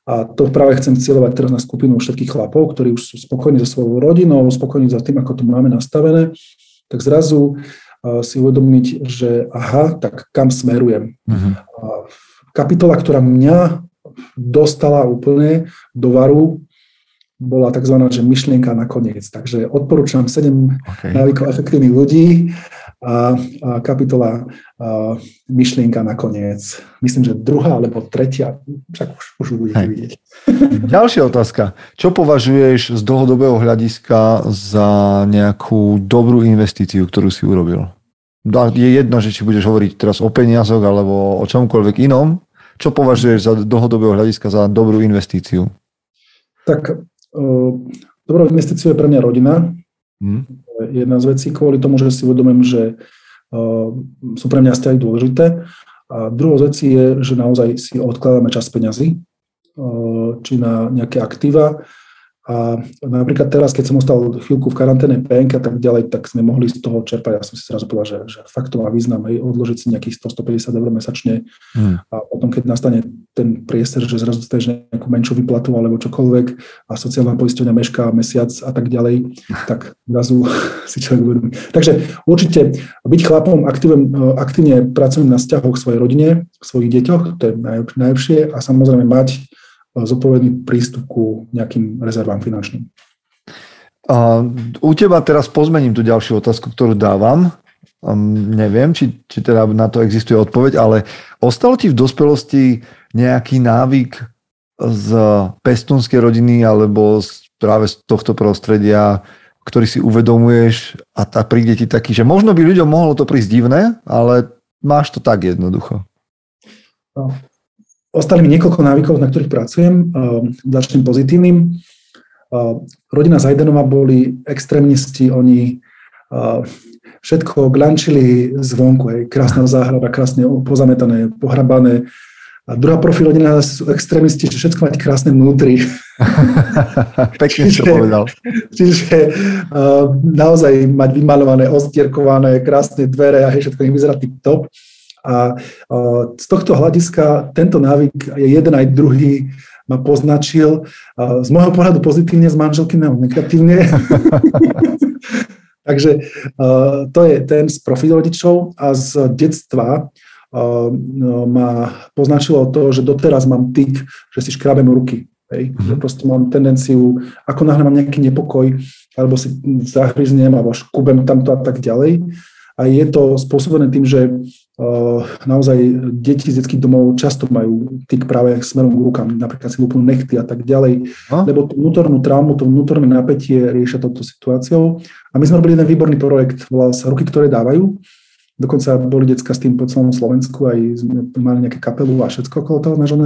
a to práve chcem cieľovať teraz na skupinu všetkých chlapov, ktorí už sú spokojní so svojou rodinou, spokojní za tým, ako to máme nastavené, tak zrazu si uvedomiť, že aha, tak kam smerujem. Uh-huh. Kapitola, ktorá mňa dostala úplne do varu, bola tzv. Že myšlienka nakoniec. Takže odporúčam 7 okay. návykov efektívnych ľudí a, a kapitola a, myšlienka nakoniec. Myslím, že druhá alebo tretia, však už, už budete vidieť. Ďalšia otázka. Čo považuješ z dlhodobého hľadiska za nejakú dobrú investíciu, ktorú si urobil? Je jedno, že či budeš hovoriť teraz o peniazoch alebo o čomkoľvek inom. Čo považuješ za dlhodobého hľadiska za dobrú investíciu? Tak dobrou investíciou je pre mňa rodina. Hmm. Jedna z vecí kvôli tomu, že si uvedomím, že uh, sú pre mňa vzťahy dôležité. A druhou z vecí je, že naozaj si odkladáme čas peňazí, uh, či na nejaké aktíva, a napríklad teraz, keď som ostal chvíľku v karanténe PNK a tak ďalej, tak sme mohli z toho čerpať. Ja som si zrazu povedal, že, že fakt to má význam, hej, odložiť si nejakých 100-150 eur mesačne hmm. a potom, keď nastane ten priestor, že zrazu dostaneš nejakú menšiu vyplatu alebo čokoľvek a sociálna poisťovňa mešká mesiac a tak ďalej, tak zrazu si človek uvedomí. Takže určite byť chlapom, aktívne, aktívne pracujem na vzťahoch svojej rodine, svojich deťoch, to je najlepšie a samozrejme mať zodpovedný prístup ku nejakým rezervám finančným. A u teba teraz pozmením tú ďalšiu otázku, ktorú dávam. Um, neviem, či, či teda na to existuje odpoveď, ale ostalo ti v dospelosti nejaký návyk z pestunskej rodiny alebo z, práve z tohto prostredia, ktorý si uvedomuješ a tá príde ti taký, že možno by ľuďom mohlo to prísť divné, ale máš to tak jednoducho. No, Ostali mi niekoľko návykov, na ktorých pracujem. Začnem pozitívnym. Rodina Zajdenova boli extrémnisti, oni všetko glančili zvonku, hej, krásna záhrada, krásne pozametané, pohrabané. A druhá profil rodina sú extrémisti, že všetko mať krásne vnútri. Pekne si povedal. Čiže uh, naozaj mať vymalované, ostierkované, krásne dvere a hej, všetko nech vyzerá tip top. A z tohto hľadiska tento návyk je jeden aj druhý ma poznačil. Z môjho pohľadu pozitívne, z manželky negatívne. Takže to je ten z profil rodičov a z detstva no, ma poznačilo to, že doteraz mám tyk, že si škrabem ruky. Hej. Mm-hmm. Proste mám tendenciu, ako náhle mám nejaký nepokoj, alebo si zahryznem, alebo škubem tamto a tak ďalej. A je to spôsobené tým, že uh, naozaj deti z detských domov často majú tyk práve smerom k rukám, napríklad si lúpnú nechty a tak ďalej, a? lebo tú vnútornú traumu, to vnútorné napätie riešia touto situáciou. A my sme robili jeden výborný projekt, volal sa Ruky, ktoré dávajú. Dokonca boli decka s tým po celom Slovensku, aj sme mali nejaké kapelu a všetko okolo toho nášho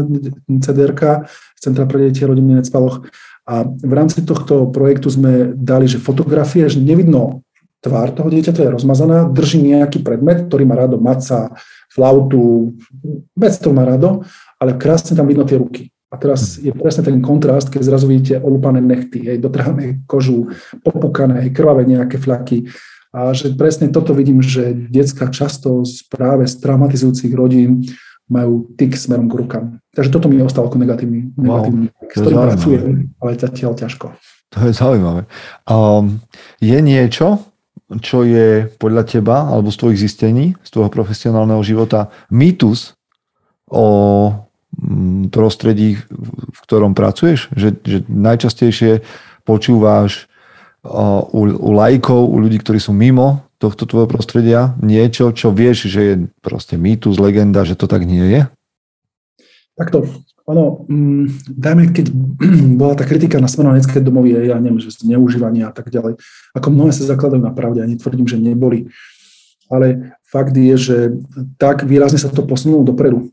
CDRK, Centra pre deti a rodiny Necpaloch. A v rámci tohto projektu sme dali, že fotografie, že nevidno tvár toho dieťaťa je rozmazaná, drží nejaký predmet, ktorý má rado, maca, flautu, vec to má rado, ale krásne tam vidno tie ruky. A teraz je presne ten kontrast, keď zrazu vidíte olúpané nechty, hej, dotrhané kožu, popukané, hej, krvavé nejaké flaky. A že presne toto vidím, že detská často práve z traumatizujúcich rodín majú tyk smerom k rukám. Takže toto mi ostalo ako negatívny, negatívny wow, s ktorým pracujem, ale zatiaľ ťažko. To je zaujímavé. Um, je niečo, čo je podľa teba, alebo z tvojich zistení, z tvojho profesionálneho života, mýtus o mm, prostredí, v ktorom pracuješ? Že, že najčastejšie počúvaš u, u lajkov, u ľudí, ktorí sú mimo tohto tvojho prostredia, niečo, čo vieš, že je proste mýtus, legenda, že to tak nie je? Takto ono, mm, dajme, keď bola tá kritika na smerovanické domovy, ja neviem, že zneužívanie a tak ďalej, ako mnohé sa zakladajú na pravde, ani tvrdím, že neboli. Ale fakt je, že tak výrazne sa to posunulo dopredu.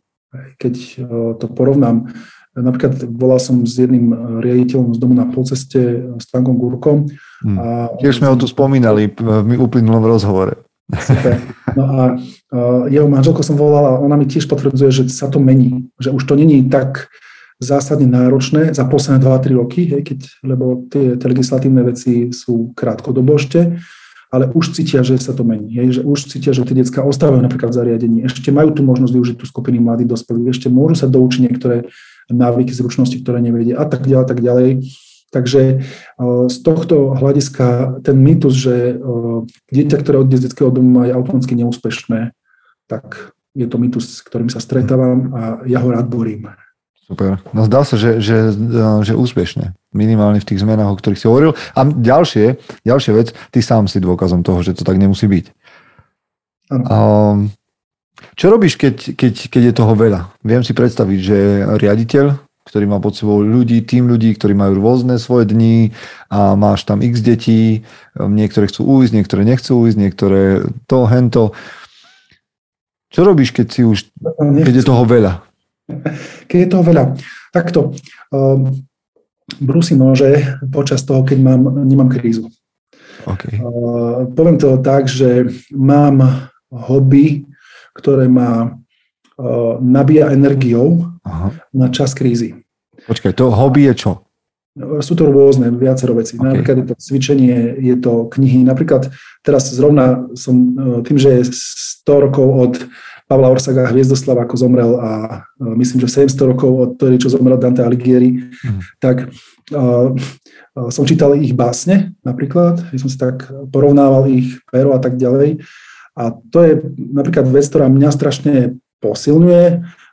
Keď e, to porovnám, napríklad volal som s jedným e, riaditeľom z domu na polceste, s Tankom Gurkom. Hmm. A Tiež sme ho tu spomínali v uplynulom rozhovore. Super. No a uh, jeho manželko som volala ona mi tiež potvrdzuje, že sa to mení. Že už to není tak zásadne náročné za posledné 2-3 roky, hej, keď, lebo tie, tie legislatívne veci sú krátkodobo ešte, ale už cítia, že sa to mení. Hej, že už cítia, že tie detská ostávajú napríklad v zariadení. Ešte majú tu možnosť využiť tú skupiny mladých dospelých, ešte môžu sa doučiť niektoré návyky, zručnosti, ktoré nevedia a tak ďalej, a tak ďalej. Takže z tohto hľadiska ten mýtus, že dieťa, ktoré od detského domu je automaticky neúspešné, tak je to mýtus, s ktorým sa stretávam a ja ho rád borím. Super. No zdá sa, že, že, že úspešne. Minimálne v tých zmenách, o ktorých si hovoril. A ďalšie, ďalšia vec, ty sám si dôkazom toho, že to tak nemusí byť. Um, čo robíš, keď, keď, keď je toho veľa? Viem si predstaviť, že riaditeľ, ktorý má pod sebou ľudí, tým ľudí, ktorí majú rôzne svoje dni a máš tam x detí, niektoré chcú ujsť, niektoré nechcú ujsť, niektoré to, hento. Čo robíš, keď si už, keď je toho veľa? Keď je toho veľa. Takto. Um, brúsi nože počas toho, keď mám, nemám krízu. Okay. Uh, poviem to tak, že mám hobby, ktoré ma nabíja energiou Aha. na čas krízy. Počkaj, to hobby je čo? Sú to rôzne, viacero veci. Okay. Napríklad je to cvičenie, je to knihy. Napríklad teraz zrovna som uh, tým, že je 100 rokov od Pavla Orsaga Hviezdoslav, ako zomrel a myslím, že 700 rokov od toho, čo zomrel Dante Alighieri, mm. tak uh, som čítal ich básne napríklad, ja som si tak porovnával ich pero a tak ďalej. A to je napríklad vec, ktorá mňa strašne posilňuje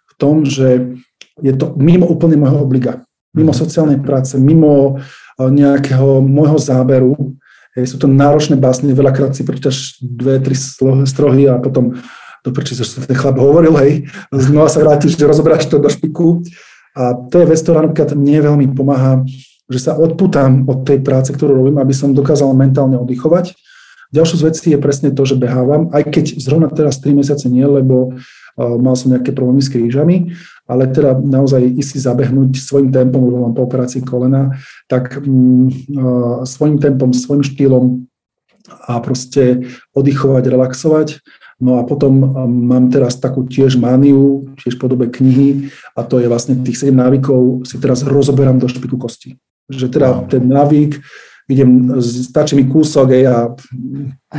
v tom, že je to mimo úplne môjho obliga, mimo mhm. sociálnej práce, mimo nejakého môjho záberu. Sú to náročné básne, veľakrát si prečítaš dve, tri strohy a potom to prečo sa ten chlap hovoril, hej, znova sa vrátiš, že rozoberáš to do špiku. A to je vec, ktorá napríklad mne veľmi pomáha, že sa odputám od tej práce, ktorú robím, aby som dokázal mentálne oddychovať. Ďalšou z vecí je presne to, že behávam, aj keď zrovna teraz 3 mesiace nie, lebo uh, mal som nejaké problémy s krížami, ale teda naozaj ísť si zabehnúť svojim tempom, lebo mám po operácii kolena, tak uh, svojim tempom, svojim štýlom a proste oddychovať, relaxovať No a potom mám teraz takú tiež mániu, tiež v podobe knihy a to je vlastne tých 7 návykov si teraz rozoberám do špiku kosti. Že teda ten návyk, idem, stačí mi kúsok ej, a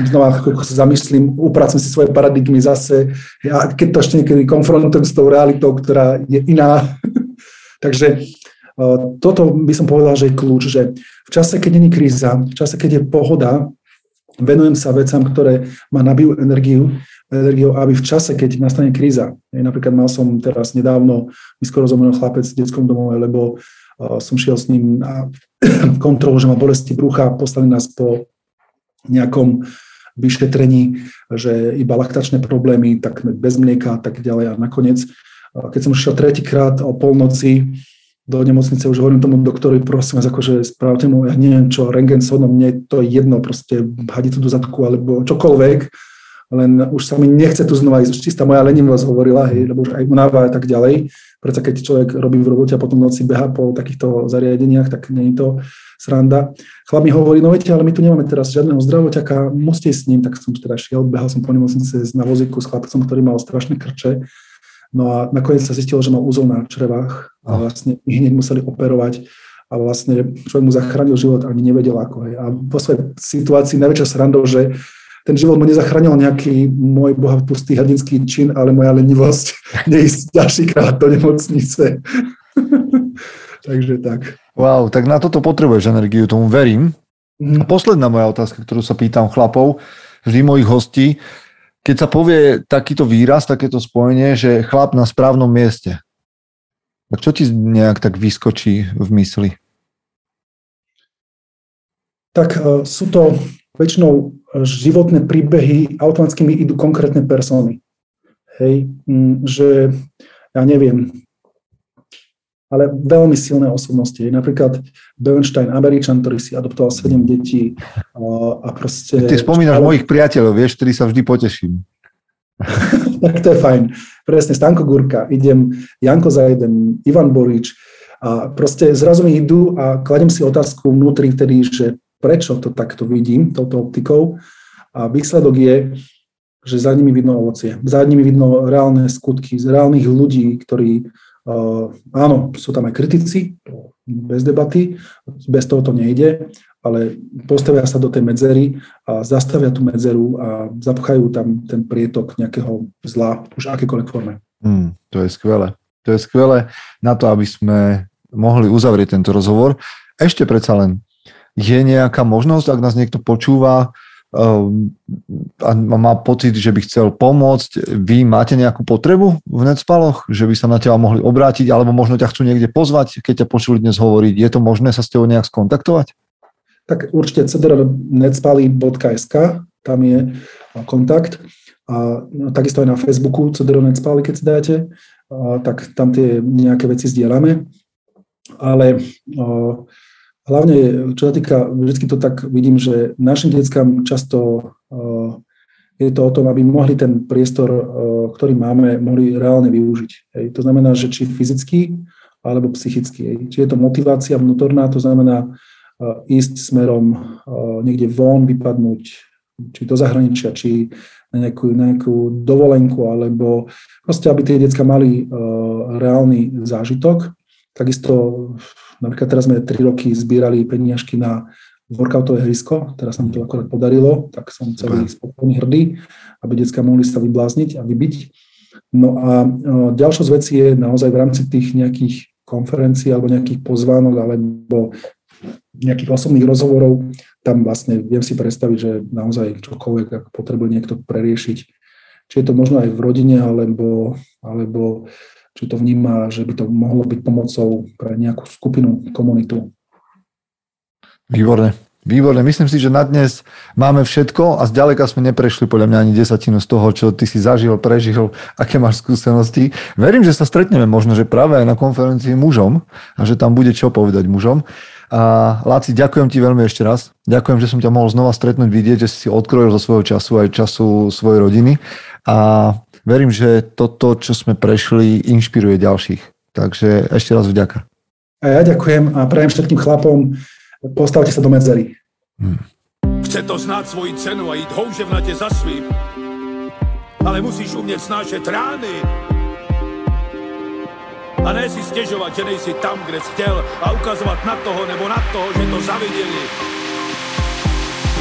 znova ako sa zamyslím, upracujem si svoje paradigmy zase a keď to ešte niekedy konfrontujem s tou realitou, ktorá je iná. Takže toto by som povedal, že je kľúč, že v čase, keď není kríza, v čase, keď je pohoda, venujem sa vecam, ktoré ma nabijú energiu energiou, aby v čase, keď nastane kríza, napríklad mal som teraz nedávno, mi skoro zomrel chlapec v detskom domove, lebo som šiel s ním na kontrolu, že má bolesti brucha, poslali nás po nejakom vyšetrení, že iba laktačné problémy, tak bez mlieka a tak ďalej. A nakoniec, keď som šiel tretíkrát o polnoci do nemocnice, už hovorím tomu doktorovi, prosím vás, akože spravte mu, ja neviem čo, rengen sodno, mne to je jedno, proste hadiť do zadku alebo čokoľvek, len už sa mi nechce tu znova ísť, čistá moja lenivosť hovorila, hej, lebo už aj unáva a tak ďalej. Preto keď človek robí v robote a potom v noci beha po takýchto zariadeniach, tak nie je to sranda. Chlap mi hovorí, no viete, ale my tu nemáme teraz žiadneho zdravoťaka, musíte s ním, tak som teda šiel, behal som po nemocnici na vozíku s chlapcom, ktorý mal strašné krče. No a nakoniec sa zistilo, že mal úzol na črevách a vlastne ich hneď museli operovať a vlastne človek mu zachránil život ani nevedel ako. Hej. A vo svojej situácii najväčšia srandou, že ten život mu nezachránil nejaký môj bohatpustý hrdinský čin, ale moja lenivosť neísť ďalší krát do nemocnice. Takže tak. Wow, tak na toto potrebuješ energiu, tomu verím. Mm. A posledná moja otázka, ktorú sa pýtam chlapov, vždy mojich hostí, keď sa povie takýto výraz, takéto spojenie, že chlap na správnom mieste, tak čo ti nejak tak vyskočí v mysli? Tak uh, sú to väčšinou životné príbehy automaticky mi idú konkrétne persony. Hej, mm, že ja neviem, ale veľmi silné osobnosti. Napríklad Bernstein, Američan, ktorý si adoptoval 7 detí a proste... Ty spomínaš ale... mojich priateľov, vieš, ktorí sa vždy poteším. tak to je fajn. Presne, Stanko Gurka, idem, Janko Zajden, Ivan Borič a proste zrazu mi idú a kladem si otázku vnútri vtedy, že prečo to takto vidím, touto optikou. A výsledok je, že za nimi vidno ovocie, za nimi vidno reálne skutky, z reálnych ľudí, ktorí, uh, áno, sú tam aj kritici, bez debaty, bez toho to nejde, ale postavia sa do tej medzery a zastavia tú medzeru a zapchajú tam ten prietok nejakého zla, už akékoľvek forme. Mm, to je skvelé. To je skvelé na to, aby sme mohli uzavrieť tento rozhovor. Ešte predsa len, je nejaká možnosť, ak nás niekto počúva ehm, a má pocit, že by chcel pomôcť, vy máte nejakú potrebu v Netspaloch, že by sa na teba mohli obrátiť, alebo možno ťa chcú niekde pozvať, keď ťa počuli dnes hovoriť. Je to možné sa s tebou nejak skontaktovať? Tak určite cdrnetspali.sk, tam je kontakt. A no, takisto aj na Facebooku CDR Netspali, keď si dáte, tak tam tie nejaké veci zdieľame. Ale o, hlavne, čo sa týka, vždy to tak vidím, že našim deckám často o, je to o tom, aby mohli ten priestor, o, ktorý máme, mohli reálne využiť. Hej. To znamená, že či fyzicky, alebo psychicky. Hej. Či je to motivácia vnútorná, to znamená ísť smerom niekde von, vypadnúť či do zahraničia, či na nejakú, nejakú dovolenku, alebo proste, aby tie decka mali reálny zážitok. Takisto napríklad teraz sme 3 roky zbierali peniažky na workoutové hrysko, teraz sa mi to akorát podarilo, tak som celý spokojný hrdý, aby decka mohli sa vyblázniť a vybiť. No a uh, ďalšia z vecí je naozaj v rámci tých nejakých konferencií alebo nejakých pozvánok alebo nejakých osobných rozhovorov, tam vlastne viem si predstaviť, že naozaj čokoľvek, ak potrebuje niekto preriešiť, či je to možno aj v rodine, alebo, alebo či to vníma, že by to mohlo byť pomocou pre nejakú skupinu, komunitu. Výborné. Výborné. Myslím si, že na dnes máme všetko a zďaleka sme neprešli podľa mňa ani desatinu z toho, čo ty si zažil, prežil, aké máš skúsenosti. Verím, že sa stretneme možno, že práve aj na konferencii mužom a že tam bude čo povedať mužom. A Láci, ďakujem ti veľmi ešte raz. Ďakujem, že som ťa mohol znova stretnúť, vidieť, že si odkrojil zo svojho času aj času svojej rodiny. A verím, že toto, čo sme prešli, inšpiruje ďalších. Takže ešte raz vďaka. A ja ďakujem a prajem všetkým chlapom, postavte sa do medzery. Hmm. Chce to znát svoji cenu a jít houževnatě za svým. Ale musíš umět snášet rány a ne si stěžovat, že nejsi tam, kde jsi chtěl a ukazovat na toho nebo na toho, že to zaviděli.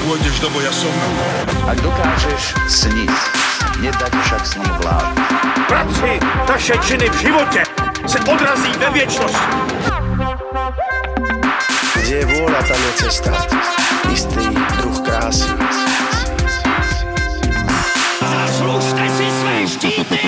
Pôjdeš do boja som. Ak dokážeš sniť, nedať však som vlád. Bratři, taše činy v životě se odrazí ve věčnosti. Kde je vôľa, tam je cesta. Istý druh krásy. Zaslužte si své štíty!